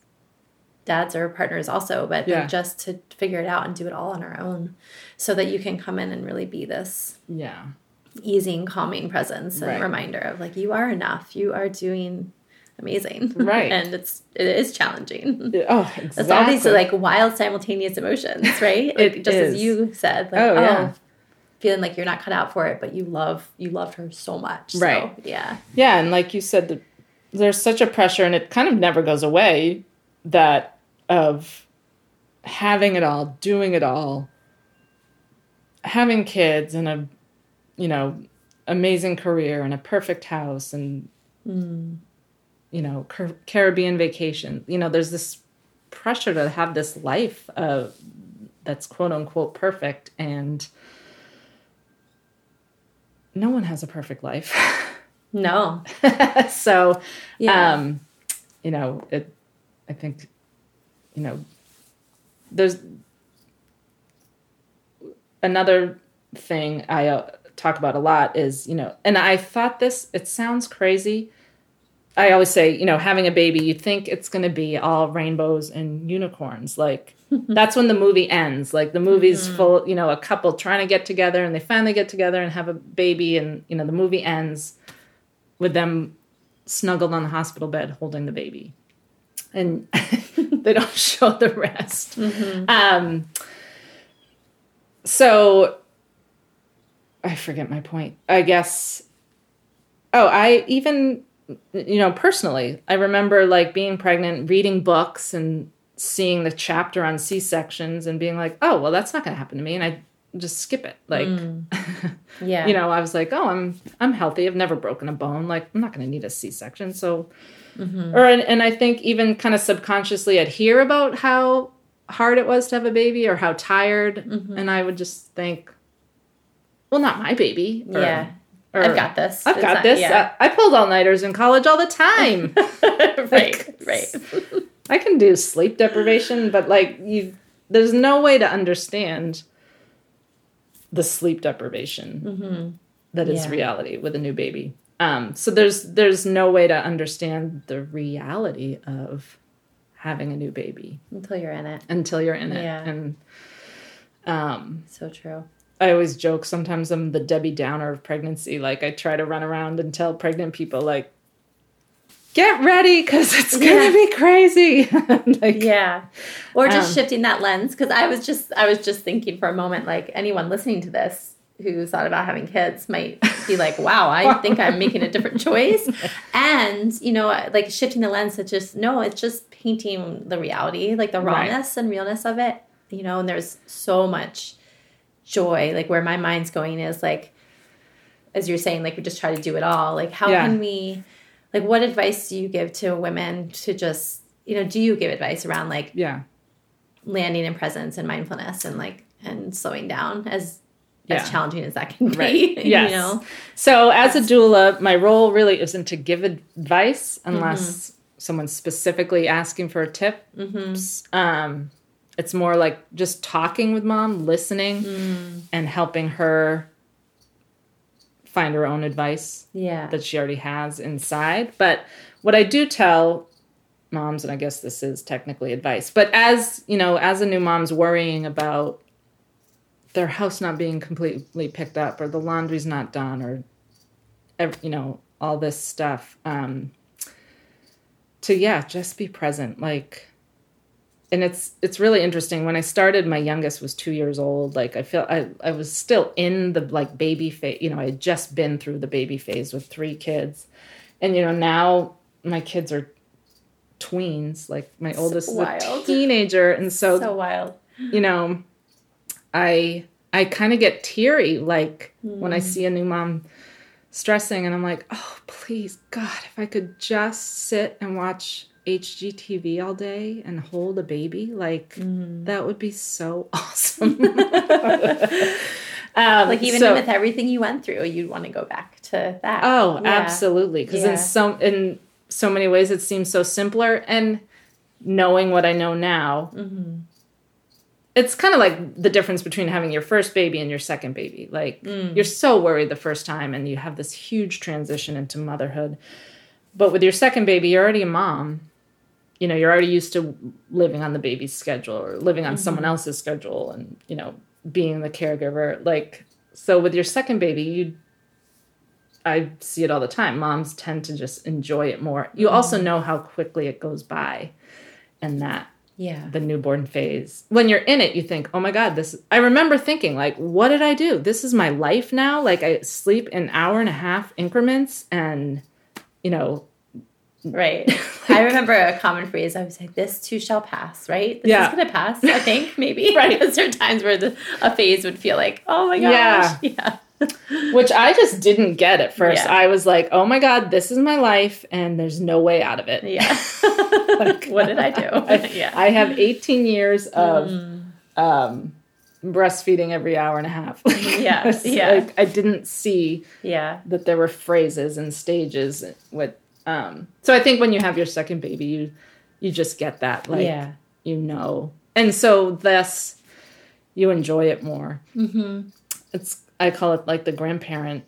A: dads or partners also but
B: Yeah.
A: just to figure it out and do it all on our own so that you can come in and really be this
B: yeah,
A: easing calming presence and
B: Right.
A: reminder of like you are enough you are doing amazing
B: Right.
A: and it's it is challenging
B: oh, exactly.
A: it's all these like wild simultaneous emotions right like,
B: It
A: just as you said like
B: Oh,
A: oh,
B: yeah.
A: Feeling like you're not cut out for it but you love you loved her so much so,
B: Right.
A: yeah
B: Yeah, and like you said, the, there's such a pressure, and it kind of never goes away. That of having it all, doing it all, having kids, and a you know amazing career, and a perfect house, and you know Car- Caribbean vacation. You know, there's this pressure to have this life uh, that's quote unquote perfect, and no one has a perfect life.
A: no
B: so
A: Yeah.
B: um you know it i think you know there's another thing i uh, talk about a lot is you know and i thought this it sounds crazy i always say you know having a baby you think it's going to be all rainbows and unicorns like that's when the movie ends. Like the movie's full you know a couple trying to get together and they finally get together and have a baby and you know the movie ends with them snuggled on the hospital bed holding the baby. And they don't show the rest. Um so i forget my point. I guess oh i even you know personally i remember like being pregnant reading books and seeing the chapter on c-sections and being like oh well that's not going to happen to me and i just skip it like mm.
A: yeah.
B: you know i was like oh i'm i'm healthy. I've never broken a bone. Like i'm not going to need a c-section. So mm-hmm. or and, and i think even kind of subconsciously i'd hear about how hard it was to have a baby or how tired mm-hmm. and i would just think well not my baby or-
A: yeah.
B: or,
A: i've got this.
B: I've
A: It's
B: got
A: not-
B: this.
A: yeah.
B: I, I pulled all-nighters in college all the time.
A: Right right
B: i can do sleep deprivation but like you there's no way to understand the sleep deprivation that is
A: Yeah.
B: reality with a new baby um, so there's there's no way to understand the reality of having a new baby
A: until you're in it
B: until you're in it
A: Yeah.
B: and um,
A: so true
B: I always joke sometimes I'm the Debbie Downer of pregnancy. Like I try to run around and tell pregnant people like get ready cuz it's going to
A: Yeah.
B: be crazy. like
A: yeah or just
B: Um,
A: shifting that lens because i was just i was just thinking for a moment like anyone listening to this who thought about having kids might be like wow i think i'm making a different choice and you know like shifting the lens to just no it's just painting the reality like the
B: Right.
A: rawness and realness of it you know and there's so much joy like where my mind's going is like as you're saying like we just try to do it all like how
B: Yeah.
A: can we like what advice do you give to women to just you know do you give advice around like
B: yeah.
A: landing in presence and mindfulness and like and slowing down as
B: Yeah.
A: as challenging as that can be
B: Right. Yes.
A: you know
B: So as a doula, my role really isn't to give advice unless
A: Mm-hmm.
B: someone's specifically asking for a tip.
A: Mm-hmm.
B: Um, it's more like just talking with mom, listening,
A: Mm.
B: and helping her find her own advice
A: yeah
B: that she already has inside. But what I do tell moms, and I guess this is technically advice, but as you know, as a new mom's worrying about their house not being completely picked up or the laundry's not done or you know all this stuff um to yeah just be present like and it's it's really interesting. When I started, my youngest was two years old. Like I feel I, I was still in the like baby phase. You know, I had just been through the baby phase with three kids, and you know now my kids are tweens. Like my
A: So
B: oldest is a teenager, and so,
A: so wild.
B: you know, I I kind of get teary like when I hmm. see a new mom stressing, and I'm like, oh please God, if I could just sit and watch HGTV all day and hold a baby, like that would be so awesome. um,
A: Like even
B: so-
A: with everything you went through, you'd want to go back to that.
B: Oh,
A: Yeah.
B: absolutely. Because
A: Yeah.
B: in some in so many ways it seems so simpler. And knowing what I know now,
A: Mm-hmm.
B: it's kind of like the difference between having your first baby and your second baby. Like
A: Mm.
B: you're so worried the first time, and you have this huge transition into motherhood. But with your second baby, you're already a mom. You know, you're already used to living on the baby's schedule or living on
A: Mm-hmm.
B: someone else's schedule, and you know, being the caregiver. Like so, with your second baby, you I see it all the time. Moms tend to just enjoy it more. You also know how quickly it goes by and that
A: Yeah.
B: the newborn phase. When you're in it, you think, "Oh my god, this I remember thinking like, what did I do? This is my life now? Like I sleep in hour and a half increments and you know,
A: Right. I remember a common phrase. I was like, "This too shall pass." Right. This
B: Yeah.
A: is gonna pass. I think maybe.
B: Right.
A: Because there are times where the, a phase would feel like, "Oh my gosh." Yeah. yeah.
B: which I just didn't get at first.
A: Yeah.
B: I was like, "Oh my god, this is my life and there's no way out of it."
A: Yeah. what did I do?
B: I,
A: yeah.
B: I have 18 years of
A: Mm.
B: um, breastfeeding every hour and a half.
A: Yeah, yeah.
B: like, I didn't see
A: yeah.
B: that there were phrases and stages with. Um, so I think when you have your second baby, you you just get that, like
A: yeah.
B: you know, and so thus you enjoy it more.
A: Mm-hmm.
B: It's I call it like the grandparent.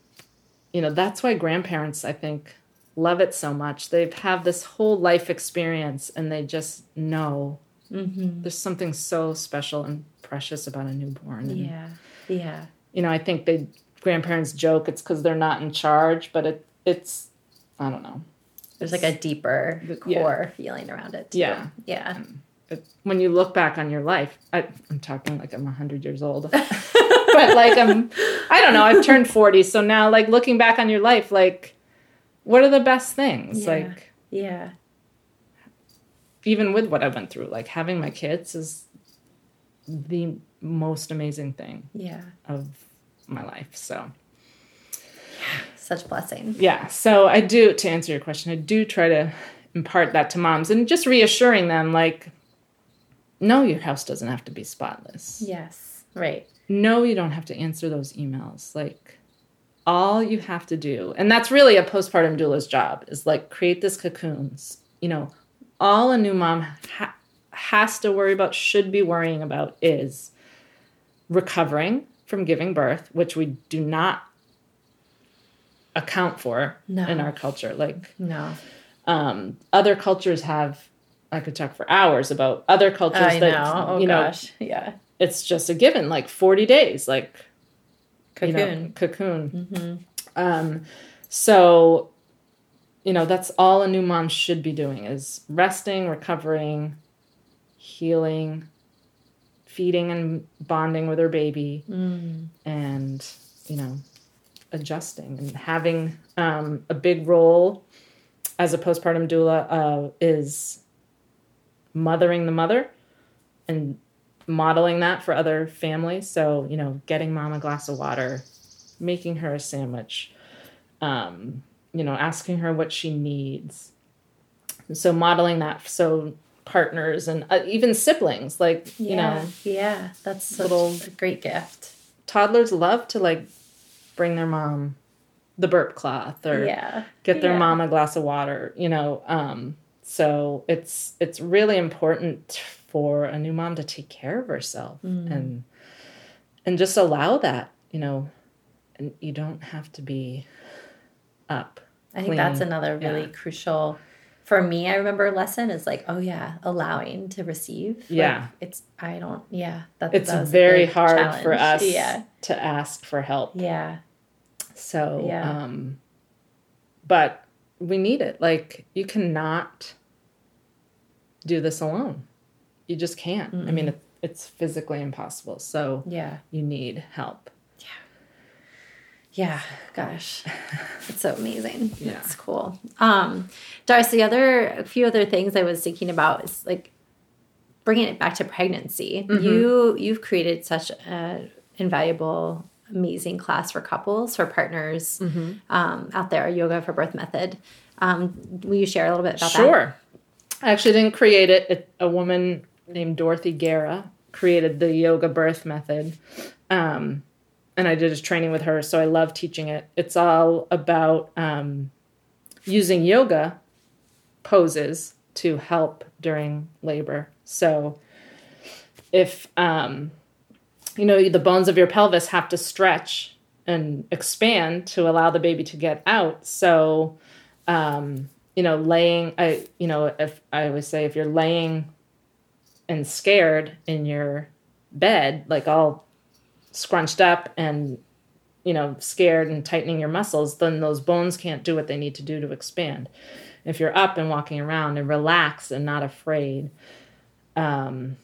B: You know, that's why grandparents I think love it so much. They have this whole life experience, and they just know
A: Mm-hmm.
B: there's something so special and precious about a newborn. And,
A: Yeah. Yeah.
B: You know, I think they grandparents joke it's because they're not in charge, but it it's I don't know.
A: There's like a deeper
B: Yeah.
A: core feeling around it. Too.
B: Yeah.
A: Yeah.
B: When you look back on your life, I, I'm talking like I'm hundred years old, but like I'm I don't know. I've turned forty, so now like looking back on your life, like what are the best things?
A: Yeah.
B: Like
A: Yeah.
B: even with what I went through, like having my kids is the most amazing thing
A: Yeah.
B: of my life. So.
A: Such blessing.
B: Yeah. So I do, to answer your question, I do try to impart that to moms and just reassuring them like, no, your house doesn't have to be spotless.
A: Yes. Right.
B: No, you don't have to answer those emails. Like, all you have to do, and that's really a postpartum doula's job, is like create this cocoons. You know, all a new mom ha- has to worry about, should be worrying about, is recovering from giving birth, which we do not account for
A: No.
B: in our culture. Like,
A: No.
B: um, other cultures have. I could talk for hours about other cultures
A: I
B: that
A: know. Oh
B: you know
A: gosh. Yeah.
B: it's just a given, like forty days, like you know,
A: Cocoon.
B: cocoon.
A: mm-hmm.
B: Um, so, you know, that's all a new mom should be doing is resting, recovering, healing, feeding and bonding with her baby,
A: Mm.
B: and you know, adjusting and having um, a big role as a postpartum doula uh, is mothering the mother and modeling that for other families. So, you know, getting mom a glass of water, making her a sandwich, um, you know, asking her what she needs. So, modeling that so partners and uh, even siblings, like,
A: Yeah.
B: you know,
A: Yeah. That's such
B: little-
A: a great gift.
B: toddlers love to like bring their mom the burp cloth or
A: Yeah.
B: get their
A: Yeah.
B: mom a glass of water you know um so it's it's really important for a new mom to take care of herself
A: Mm.
B: and and just allow that you know and you don't have to be up
A: I think that's another really
B: Yeah.
A: crucial for me. I remember lesson is like, oh yeah, allowing to receive. Like,
B: Yeah.
A: it's I don't. Yeah, that's
B: it's
A: that
B: very hard for us
A: Yeah,
B: to ask for help
A: yeah,
B: So,
A: Yeah.
B: um, but we need it. Like, you cannot do this alone. you just can't. I mean, it, it's physically impossible. So
A: Yeah.
B: you need help.
A: Yeah, Yeah, gosh, it's so amazing.
B: Yeah.
A: It's cool. Um, Darcy, other a few other things I was thinking about is like bringing it back to pregnancy.
B: Mm-hmm.
A: You you've created such a invaluable, amazing class for couples for partners
B: Mm-hmm.
A: um, out there. Yoga for Birth Method. Um, will you share a little bit about that?
B: Sure. I actually didn't create it. it. A woman named Dorothy Guerra created the yoga birth method. Um, and I did a training with her, so I love teaching it. It's all about um, using yoga poses to help during labor. So if um, you know the bones of your pelvis have to stretch and expand to allow the baby to get out, so um, you know, laying, I, you know, if I always say if you're laying and scared in your bed, like all scrunched up and, you know, scared and tightening your muscles, then those bones can't do what they need to do to expand. If you're up and walking around and relaxed and not afraid, um,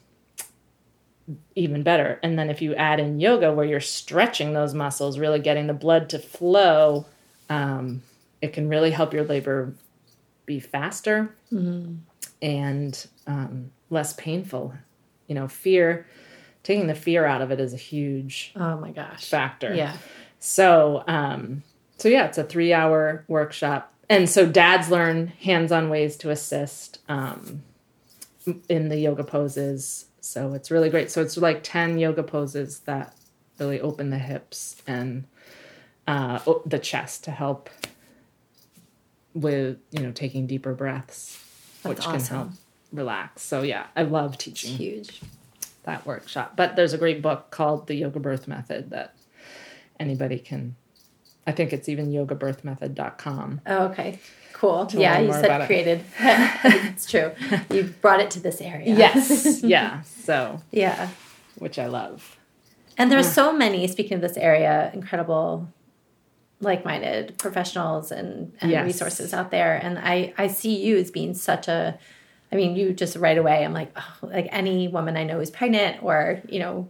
B: even better. And then if you add in yoga where you're stretching those muscles, really getting the blood to flow, um, it can really help your labor be faster and um, less painful. You know, fear, taking the fear out of it is a huge
A: Oh my gosh.
B: factor.
A: Yeah.
B: So, um, so yeah, it's a three-hour workshop, and so dads learn hands-on ways to assist um, in the yoga poses. So it's really great. So it's like ten yoga poses that really open the hips and uh, the chest to help with you know taking deeper breaths,
A: That's
B: which can help relax. So yeah, I love teaching
A: Huge.
B: that workshop. But there's a great book called The Yoga Birth Method that anybody can. I think it's even yogabirthmethod.com.
A: Oh, okay. Cool. yeah, you said
B: about it.
A: created. it's true. You brought it to this area.
B: Yes, yeah. So,
A: Yeah.
B: which I love.
A: And there's so many, speaking of this area, incredible like-minded professionals and, and
B: Yes.
A: resources out there. And I, I see you as being such a I mean, you just right away, I'm like, oh, like any woman I know who's pregnant or, you know,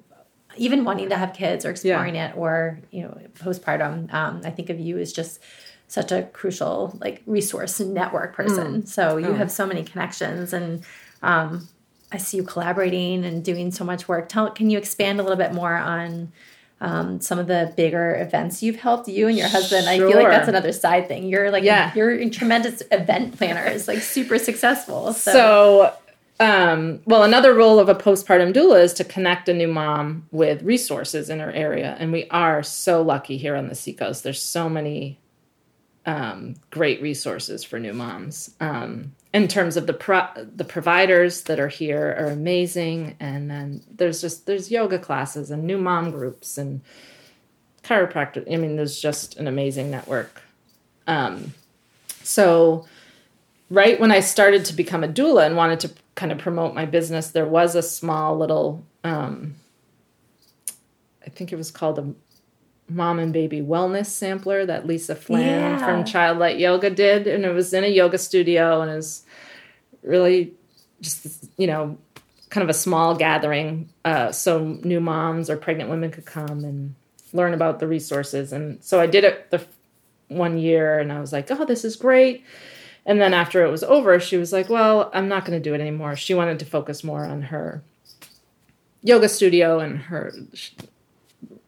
A: even wanting to have kids or exploring it or, you know, postpartum. Um, I think of you as just such a crucial like resource and network person. So you have so many connections and um, I see you collaborating and doing so much work. Tell, can you expand a little bit more on um, some of the bigger events you've helped you and your husband? I feel like that's another side thing. You're like,
B: Yeah.
A: you're a tremendous event planners, like super successful. So,
B: So, um, well, another role of a postpartum doula is to connect a new mom with resources in her area. And we are so lucky here on the Seacoast. There's so many um, great resources for new moms. Um, in terms of the pro- the providers that are here are amazing, and then there's just there's yoga classes and new mom groups and chiropractor. I mean, there's just an amazing network. Um, so right when I started to become a doula and wanted to kind of promote my business, there was a small little, um, I think it was called a mom and baby wellness sampler that Lisa Flynn
A: Yeah.
B: from Childlight Yoga did. And it was in a yoga studio and it was really just, you know, kind of a small gathering. Uh, so new moms or pregnant women could come and learn about the resources. And so I did it the one year and I was like, oh, this is great. And then after it was over, she was like, well, I'm not going to do it anymore. She wanted to focus more on her yoga studio and her,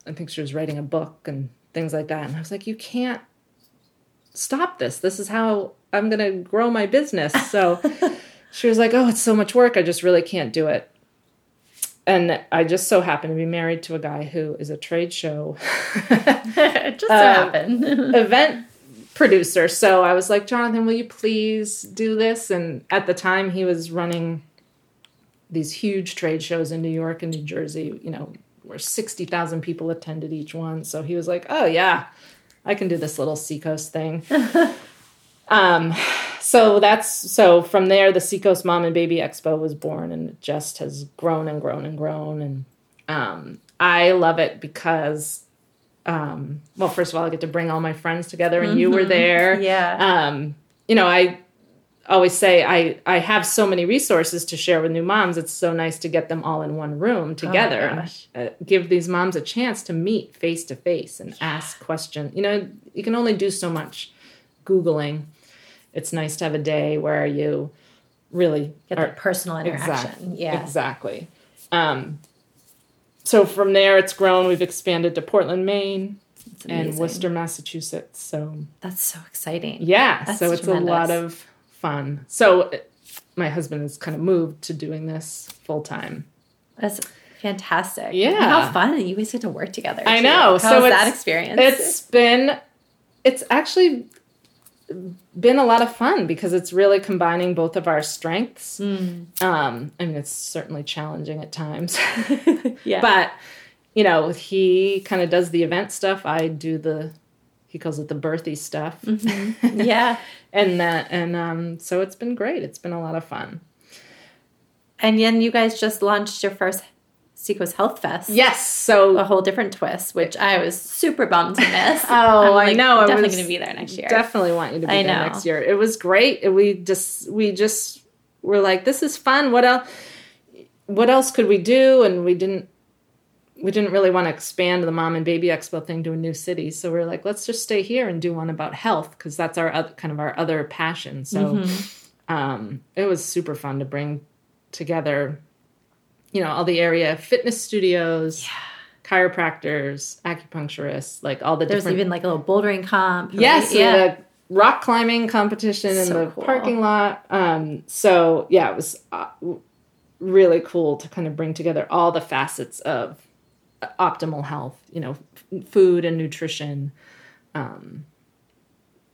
B: I think she was writing a book and things like that. And I was like, you can't stop this. This is how I'm going to grow my business. So she was like, oh, it's so much work. I just really can't do it. And I just so happened to be married to a guy who is a trade show
A: it just so
B: Uh,
A: happened.
B: event producer. So I was like, Jonathan, will you please do this? And at the time, he was running these huge trade shows in New York and New Jersey, you know, where 60,000 people attended each one. So he was like, oh, yeah, I can do this little Seacoast thing. um, so that's so from there, the Seacoast Mom and Baby Expo was born and it just has grown and grown and grown. And um, I love it because um, well, first of all, I get to bring all my friends together, and you were there.
A: Yeah.
B: Um, you know, I always say I I have so many resources to share with new moms. It's so nice to get them all in one room together. and,
A: gosh.
B: uh, give these moms a chance to meet face to face and ask questions. You know, you can only do so much googling. It's nice to have a day where you really
A: Get
B: are
A: the personal interaction. Yeah.
B: Exactly. Um, so from there, it's grown. We've expanded to Portland, Maine, and. Worcester, Massachusetts. So
A: That's so exciting.
B: yeah,
A: That's
B: so it's a lot of fun. So uh, my husband has kind of moved to doing this full time.
A: That's fantastic.
B: Yeah.
A: And how fun. You guys get to work together.
B: I
A: too.
B: know.
A: How
B: so
A: was
B: it's,
A: that experience?
B: It's been, it's actually been a lot of fun because it's really combining both of our strengths.
A: Mm.
B: Um, I mean, it's certainly challenging at times.
A: yeah.
B: But you know, he kind of does the event stuff. I do the he calls it the birthy stuff,
A: yeah.
B: and that and um, so it's been great. It's been a lot of fun.
A: And then you guys just launched your first Seacoast Health Fest.
B: Yes, so
A: A whole different twist, which I was super bummed to miss.
B: Oh, I know. I'm
A: Definitely going to be there next year.
B: definitely want you to be
A: I
B: there
A: know.
B: next year. It was great. We just we just were like, this is fun. What else? What else could we do? And we didn't. We didn't really want to expand the mom and baby expo thing to a new city, so we are like, let's just stay here and do one about health because that's our oth- kind of our other passion. So
A: Mm-hmm.
B: um, it was super fun to bring together, you know, all the area fitness studios, chiropractors, acupuncturists, like all the
A: There's
B: different
A: even like a little bouldering comp. right?
B: Yes,
A: Yeah.
B: had rock climbing competition in the
A: cool.
B: parking lot. Um, so yeah, it was uh, really cool to kind of bring together all the facets of uh, optimal health. You know, f- food and nutrition, um,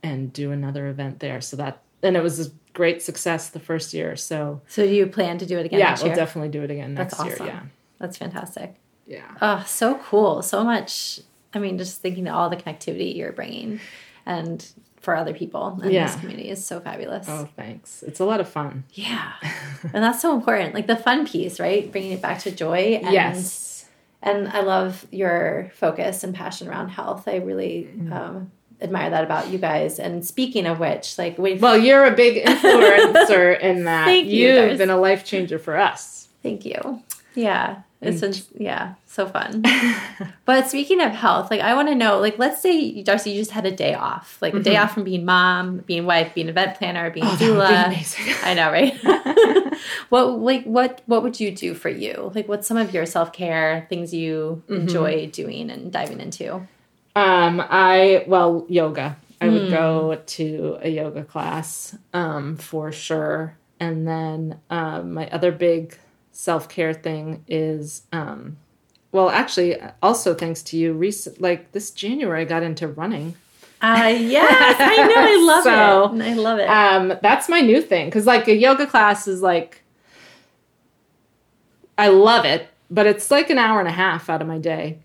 B: and do another event there. So that and it was great success the first year. So
A: So do you plan to do it again
B: yeah, we'll
A: year?
B: definitely do it again next
A: That's awesome.
B: year. Yeah.
A: That's fantastic.
B: Yeah.
A: Oh, so cool. So much. I mean, just thinking of all the connectivity you're bringing and for other people in
B: Yeah.
A: this community is so fabulous.
B: Oh, thanks. It's a lot of fun.
A: Yeah. and that's so important. Like the fun piece, right? Bringing it back to joy. And,
B: yes.
A: And I love your focus and passion around health. I really
B: Mm.
A: um, admire that about you guys. And speaking of which, like, wait,
B: Well, you're a big influencer in that.
A: Thank you.
B: You've
A: There's-
B: been a life changer for us.
A: Thank you. Yeah. It's been, yeah, so fun. but speaking of health, like I want to know, like let's say Darcy, you just had a day off, like a day off from being mom, being wife, being event planner, being
B: Mm-hmm. Oh, be
A: doula.
B: amazing.
A: I know, right? what like what what would you do for you? Like what's some of your self care things you
B: Mm-hmm.
A: enjoy doing and diving into?
B: Um, I well, yoga. I would
A: Hmm.
B: go to a yoga class, um, for sure. And then um, my other big self care thing is, um, well, actually, also thanks to you, recent like this January, I got into running.
A: Uh yes, I know, I love
B: So,
A: it. I love it.
B: Um, that's my new thing because like a yoga class is like, I love it, but it's like an hour and a half out of my day.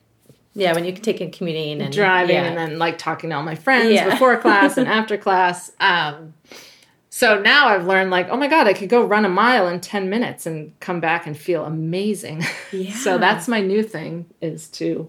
A: Yeah, when you can take in commuting and
B: driving
A: yeah.
B: and then like talking to all my friends
A: Yeah.
B: before class and after class. Um, so now I've learned like, oh my god, I could go run a mile in ten minutes and come back and feel amazing.
A: Yeah.
B: so that's my new thing is to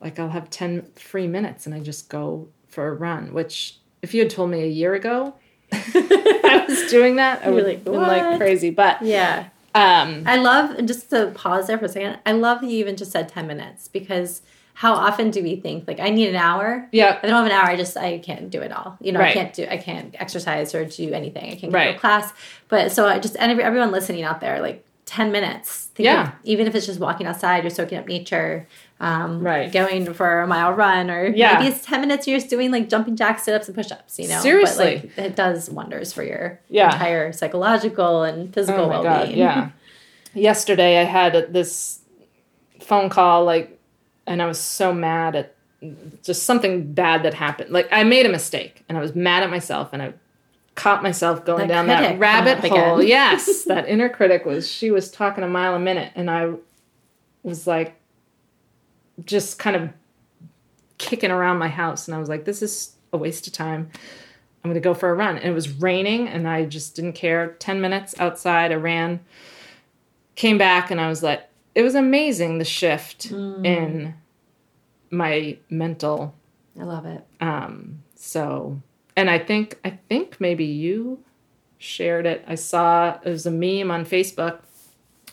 B: like I'll have ten free minutes and I just go for a run. Which if you had told me a year ago I was doing that, I would
A: like,
B: been like crazy. But
A: yeah.
B: Um,
A: I love and just to pause there for a second. I love that you even just said ten minutes because how often do we think like I need an hour?
B: yeah,
A: I don't have an hour, I just I can't do it all. You know, I can't do I can't exercise or do anything. I can't go
B: Right.
A: to class. But so I just and every, everyone listening out there, like ten minutes. Think
B: Yeah.
A: of- even if it's just walking outside, you're soaking up nature. Um,
B: Right.
A: Going for a mile run, or
B: Yeah.
A: maybe it's ten minutes. You're just doing like jumping jacks, sit ups, and push ups. You know,
B: Seriously.
A: but like it does wonders for your
B: Yeah.
A: entire psychological and physical
B: Oh
A: well being.
B: god, yeah. Yesterday I had this phone call like and I was so mad at just something bad that happened. Like I made a mistake and I was mad at myself and I caught myself going
A: That
B: down that rabbit hole. yes, that inner critic was she was talking a mile a minute and I was like just kind of kicking around my house and I was like this is a waste of time. I'm going to go for a run. And it was raining and I just didn't care. 10 minutes outside, I ran, came back, and I was like, it was amazing the shift in my mental.
A: I love it.
B: Um, so, and I think, I think maybe you shared it. I saw it was a meme on Facebook,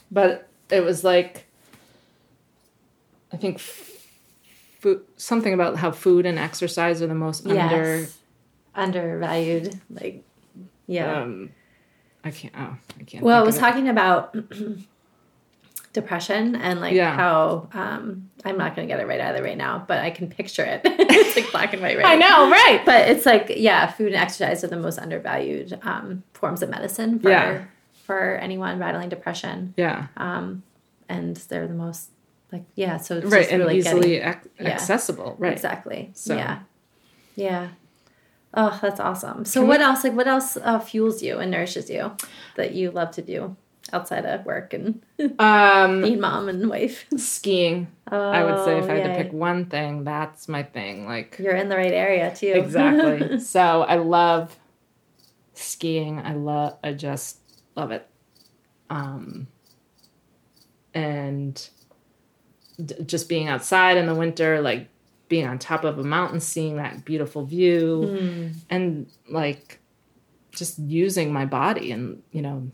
B: but it was like I think food, something about how food and exercise are the most under
A: Undervalued. Like, yeah.
B: um I can't oh I can't
A: well, I was
B: of it.
A: talking about depression and like
B: Yeah.
A: how um, I'm not going to get it right either right now, but I can picture it. it's like black and white, right?
B: I know, right.
A: But it's like, yeah, food and exercise are the most undervalued um, forms of medicine for
B: Yeah.
A: for anyone battling depression,
B: Yeah.
A: um, and they're the most like yeah. So it's
B: Right,
A: just
B: and
A: really
B: easily
A: getting,
B: ac-
A: yeah.
B: accessible. Right.
A: exactly.
B: So-
A: yeah, yeah. Oh, that's awesome. So,
B: Can we-
A: what else? Like, what else uh, fuels you and nourishes you that you love to do outside of work and
B: Um
A: being mom and wife?
B: skiing.
A: Oh,
B: I would say if I had to pick one thing, that's my thing. Like
A: you're in the right area too.
B: exactly. so I love skiing. I love. I just love it. Um, and d- just being outside in the winter, like being on top of a mountain, seeing that beautiful view,
A: Mm.
B: and like just using my body, and you know,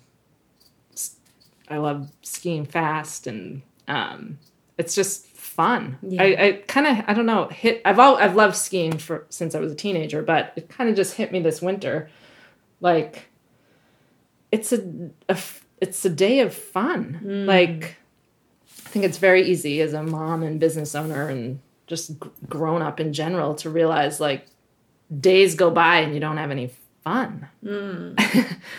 B: I love skiing fast, and um, it's just fun.
A: Yeah.
B: I, I kind of I don't know hit. I've all I've loved skiing for since I was a teenager, but it kind of just hit me this winter, like it's a, it's a day of fun.
A: Mm.
B: Like think it's very easy as a mom and business owner and just grown up in general to realize like days go by and you don't have any fun. Hmm.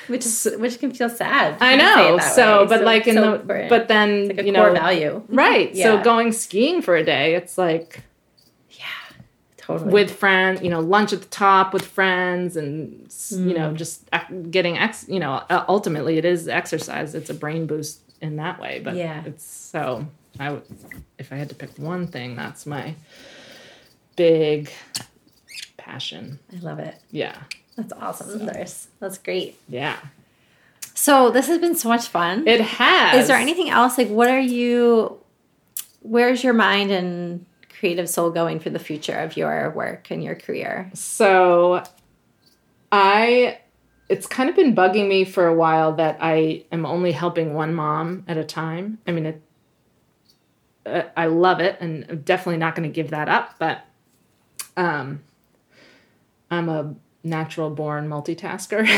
A: which is which can feel sad.
B: I know. So, but like in
A: so
B: the but then
A: like
B: you know
A: value.
B: right.
A: Yeah.
B: So going skiing for a day, it's like
A: Totally.
B: with friends, you know, lunch at the top with friends, and s you know,
A: Mm.
B: just getting ex. You know, uh, ultimately, it is exercise. It's a brain boost in that way. But
A: Yeah.
B: it's so. I would, if I had to pick one thing, that's my big passion.
A: I love it.
B: Yeah,
A: That's awesome, Doris. That's great.
B: yeah.
A: So this has been so much fun.
B: It has.
A: Is there anything else? Like, what are you? Where's your mind and creative soul going for the future of your work and your career?
B: So I it's kind of been bugging me for a while that I am only helping one mom at a time. I mean it uh, I love it and I'm definitely not going to give that up, but um I'm a natural born multitasker.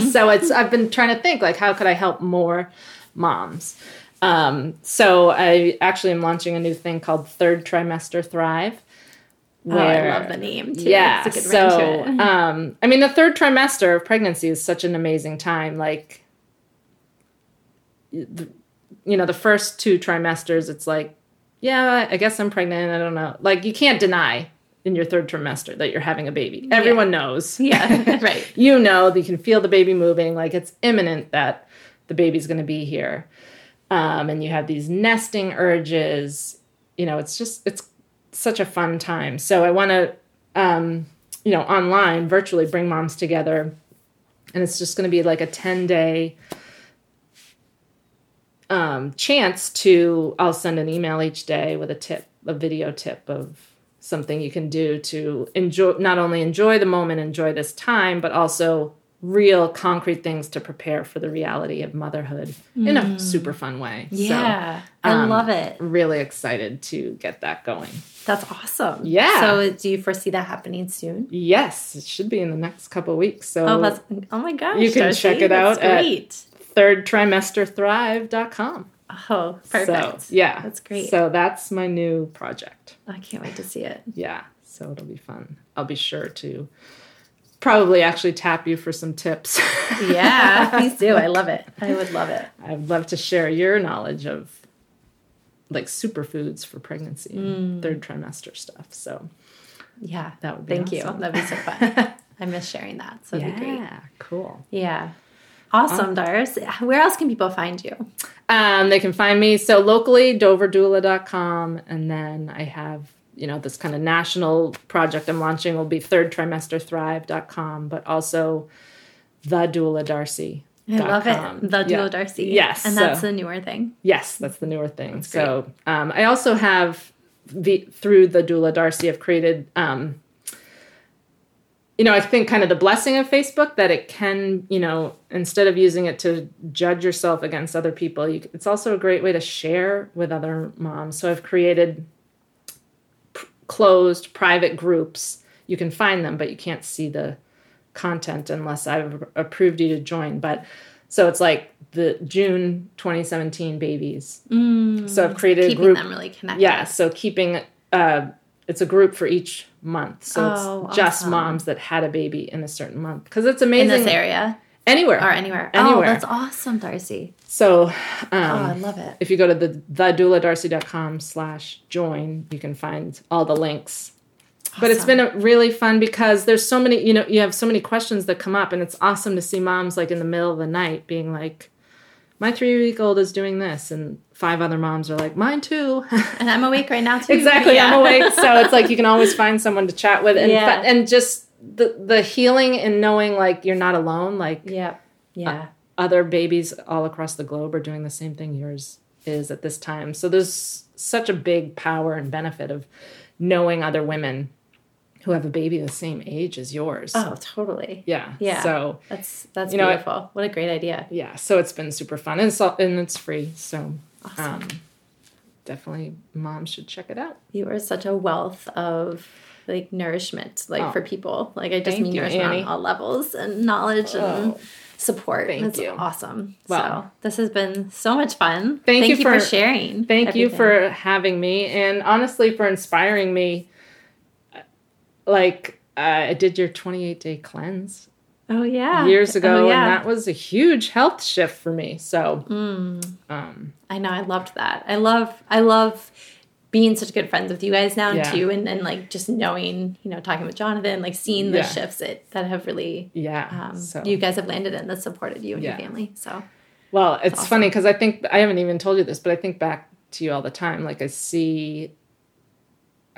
B: so it's I've been trying to think like how could I help more moms? Um, so I actually am launching a new thing called Third Trimester Thrive.
A: oh, I love the name too.
B: Yeah.
A: It's a good ring to
B: So, um, I mean, the third trimester of pregnancy is such an amazing time. Like, the- you know, the first two trimesters, it's like, yeah, I guess I'm pregnant. I don't know. Like, you can't deny in your third trimester that you're having a baby. Everyone knows.
A: Yeah, right.
B: you know, you can feel the baby moving. Like, it's imminent that the baby's going to be here. Um, and you have these nesting urges. You know, it's just, it's such a fun time. So I want to, um, you know, online, virtually bring moms together. And it's just going to be like a 10 day um, chance to, I'll send an email each day with a tip, a video tip of something you can do to enjoy, not only enjoy the moment, enjoy this time, but also real concrete things to prepare for the reality of motherhood in a super fun way.
A: Yeah, I
B: um,
A: love it.
B: Really excited to get that going.
A: That's awesome.
B: Yeah.
A: So, do you foresee that happening soon?
B: Yes, it should be in the next couple weeks. So
A: Oh, that's oh my gosh!
B: You can check it
A: that's
B: out at-
A: Great.
B: thirdtrimesterthrive.com.
A: oh, perfect.
B: So, yeah.
A: That's great.
B: So that's my new project.
A: I can't wait to see it.
B: Yeah. So it'll be fun. I'll be sure to probably actually tap you for some tips.
A: Yeah, please do. I love it. I would love it.
B: I'd love to share your knowledge of like superfoods for pregnancy
A: Mm.
B: and third trimester stuff. So
A: Yeah,
B: That would be
A: Thank
B: awesome.
A: you. That'd be so fun. I miss sharing that. So be great.
B: yeah, cool.
A: Yeah. Awesome, Dars. Where else can people find you?
B: Um, they can find me so locally, doverdoula.com, and then I have you know this kind of national project I'm launching will be third trimester thrive.com, but also the doula Darcy.
A: I love it. The Duo
B: Yeah.
A: Darcy.
B: Yes,
A: And that's
B: so-
A: the newer thing.
B: Yes, that's the newer thing. So um, I also have the through the doula Darcy, I've created um, you know, I think kind of the blessing of Facebook that it can, you know, instead of using it to judge yourself against other people, you, it's also a great way to share with other moms. So I've created closed private groups. You can find them, but you can't see the content unless I've approved you to join. But so it's like the June 2017 babies. so I've created a
A: Keeping
B: group.
A: them really connected.
B: Yeah, so keeping uh, it's a group for each month. So
A: Oh,
B: it's just
A: awesome.
B: moms that had a baby in a certain month because it's amazing.
A: in this area
B: Anywhere,
A: or anywhere.
B: Anywhere.
A: Oh, that's awesome, Darcy.
B: So
A: Oh, I
B: um,
A: love it.
B: if you go to the thedouladarcy.com slash join, you can find all the links. But it's been a really fun because there's so many, you know, you have so many questions that come up, and it's awesome to see moms like in the middle of the night being like, "My three week old is doing this," and five other moms are like, "Mine too."
A: And I'm awake right now too.
B: exactly
A: Yeah.
B: i'm awake so it's like you can always find someone to chat with and
A: Yeah.
B: and just the the healing in knowing like you're not alone like
A: Yeah. Yeah.
B: other babies all across the globe are doing the same thing yours is at this time so there's such a big power and benefit of knowing other women who have a baby the same age as yours
A: oh, totally.
B: yeah
A: Yeah.
B: so
A: That's that's
B: You know,
A: beautiful. what a great idea.
B: yeah so it's been super fun and it's all, and it's free so um definitely moms should check it out
A: You are such a wealth of like nourishment, like
B: Oh.
A: for people. Like I just
B: Thank
A: mean
B: you,
A: nourishment
B: Annie.
A: on all levels and knowledge and
B: Oh.
A: support.
B: Thank
A: That's
B: you.
A: awesome.
B: Well-
A: so this has been so much fun.
B: Thank you
A: you for,
B: for-
A: sharing.
B: Thank you for having me and honestly for inspiring me. Like, uh, I did your 28 day cleanse
A: oh yeah
B: years ago,
A: Oh, yeah.
B: and that was a huge health shift for me. So,
A: Mm.
B: um,
A: I know I loved that. I love I love being such good friends with you guys now
B: Yeah.
A: too and, and like just knowing, you know, talking with Jonathan, like seeing the
B: Yeah.
A: shifts that, that have really
B: yeah.
A: um,
B: so,
A: you guys have landed in that supported you and
B: Yeah.
A: your family. So
B: well, it's
A: awesome.
B: funny because I think I haven't even told you this, but I think back to you all the time. Like, I see.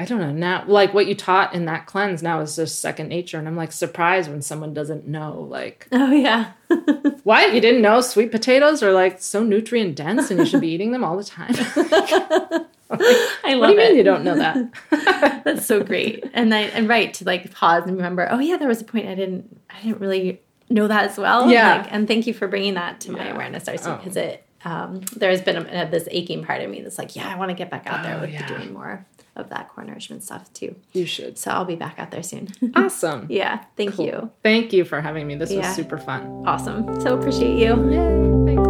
B: I don't know now, like what you taught in that cleanse now is just second nature, and I'm like surprised when someone doesn't know, like,
A: Oh yeah.
B: What? You didn't know sweet potatoes are like so nutrient dense and you should be eating them all the time?
A: I love
B: what do you
A: it.
B: mean you don't know that?
A: That's so great. And I and right to like pause and remember, oh yeah, there was a point I didn't I didn't really know that as well.
B: Yeah.
A: Like, and thank you for bringing that to my
B: Yeah.
A: awareness, Darcy,
B: Oh.
A: because it um, there's been a, this aching part of me that's like, yeah, I want to get back out there
B: Oh,
A: with
B: yeah.
A: doing more of that core nourishment stuff too.
B: You should.
A: So I'll be back out there soon.
B: Awesome.
A: yeah. Thank
B: Cool.
A: you.
B: Thank you for having me. This
A: Yeah.
B: was super fun.
A: Awesome. So appreciate you.
B: Yay. Thanks.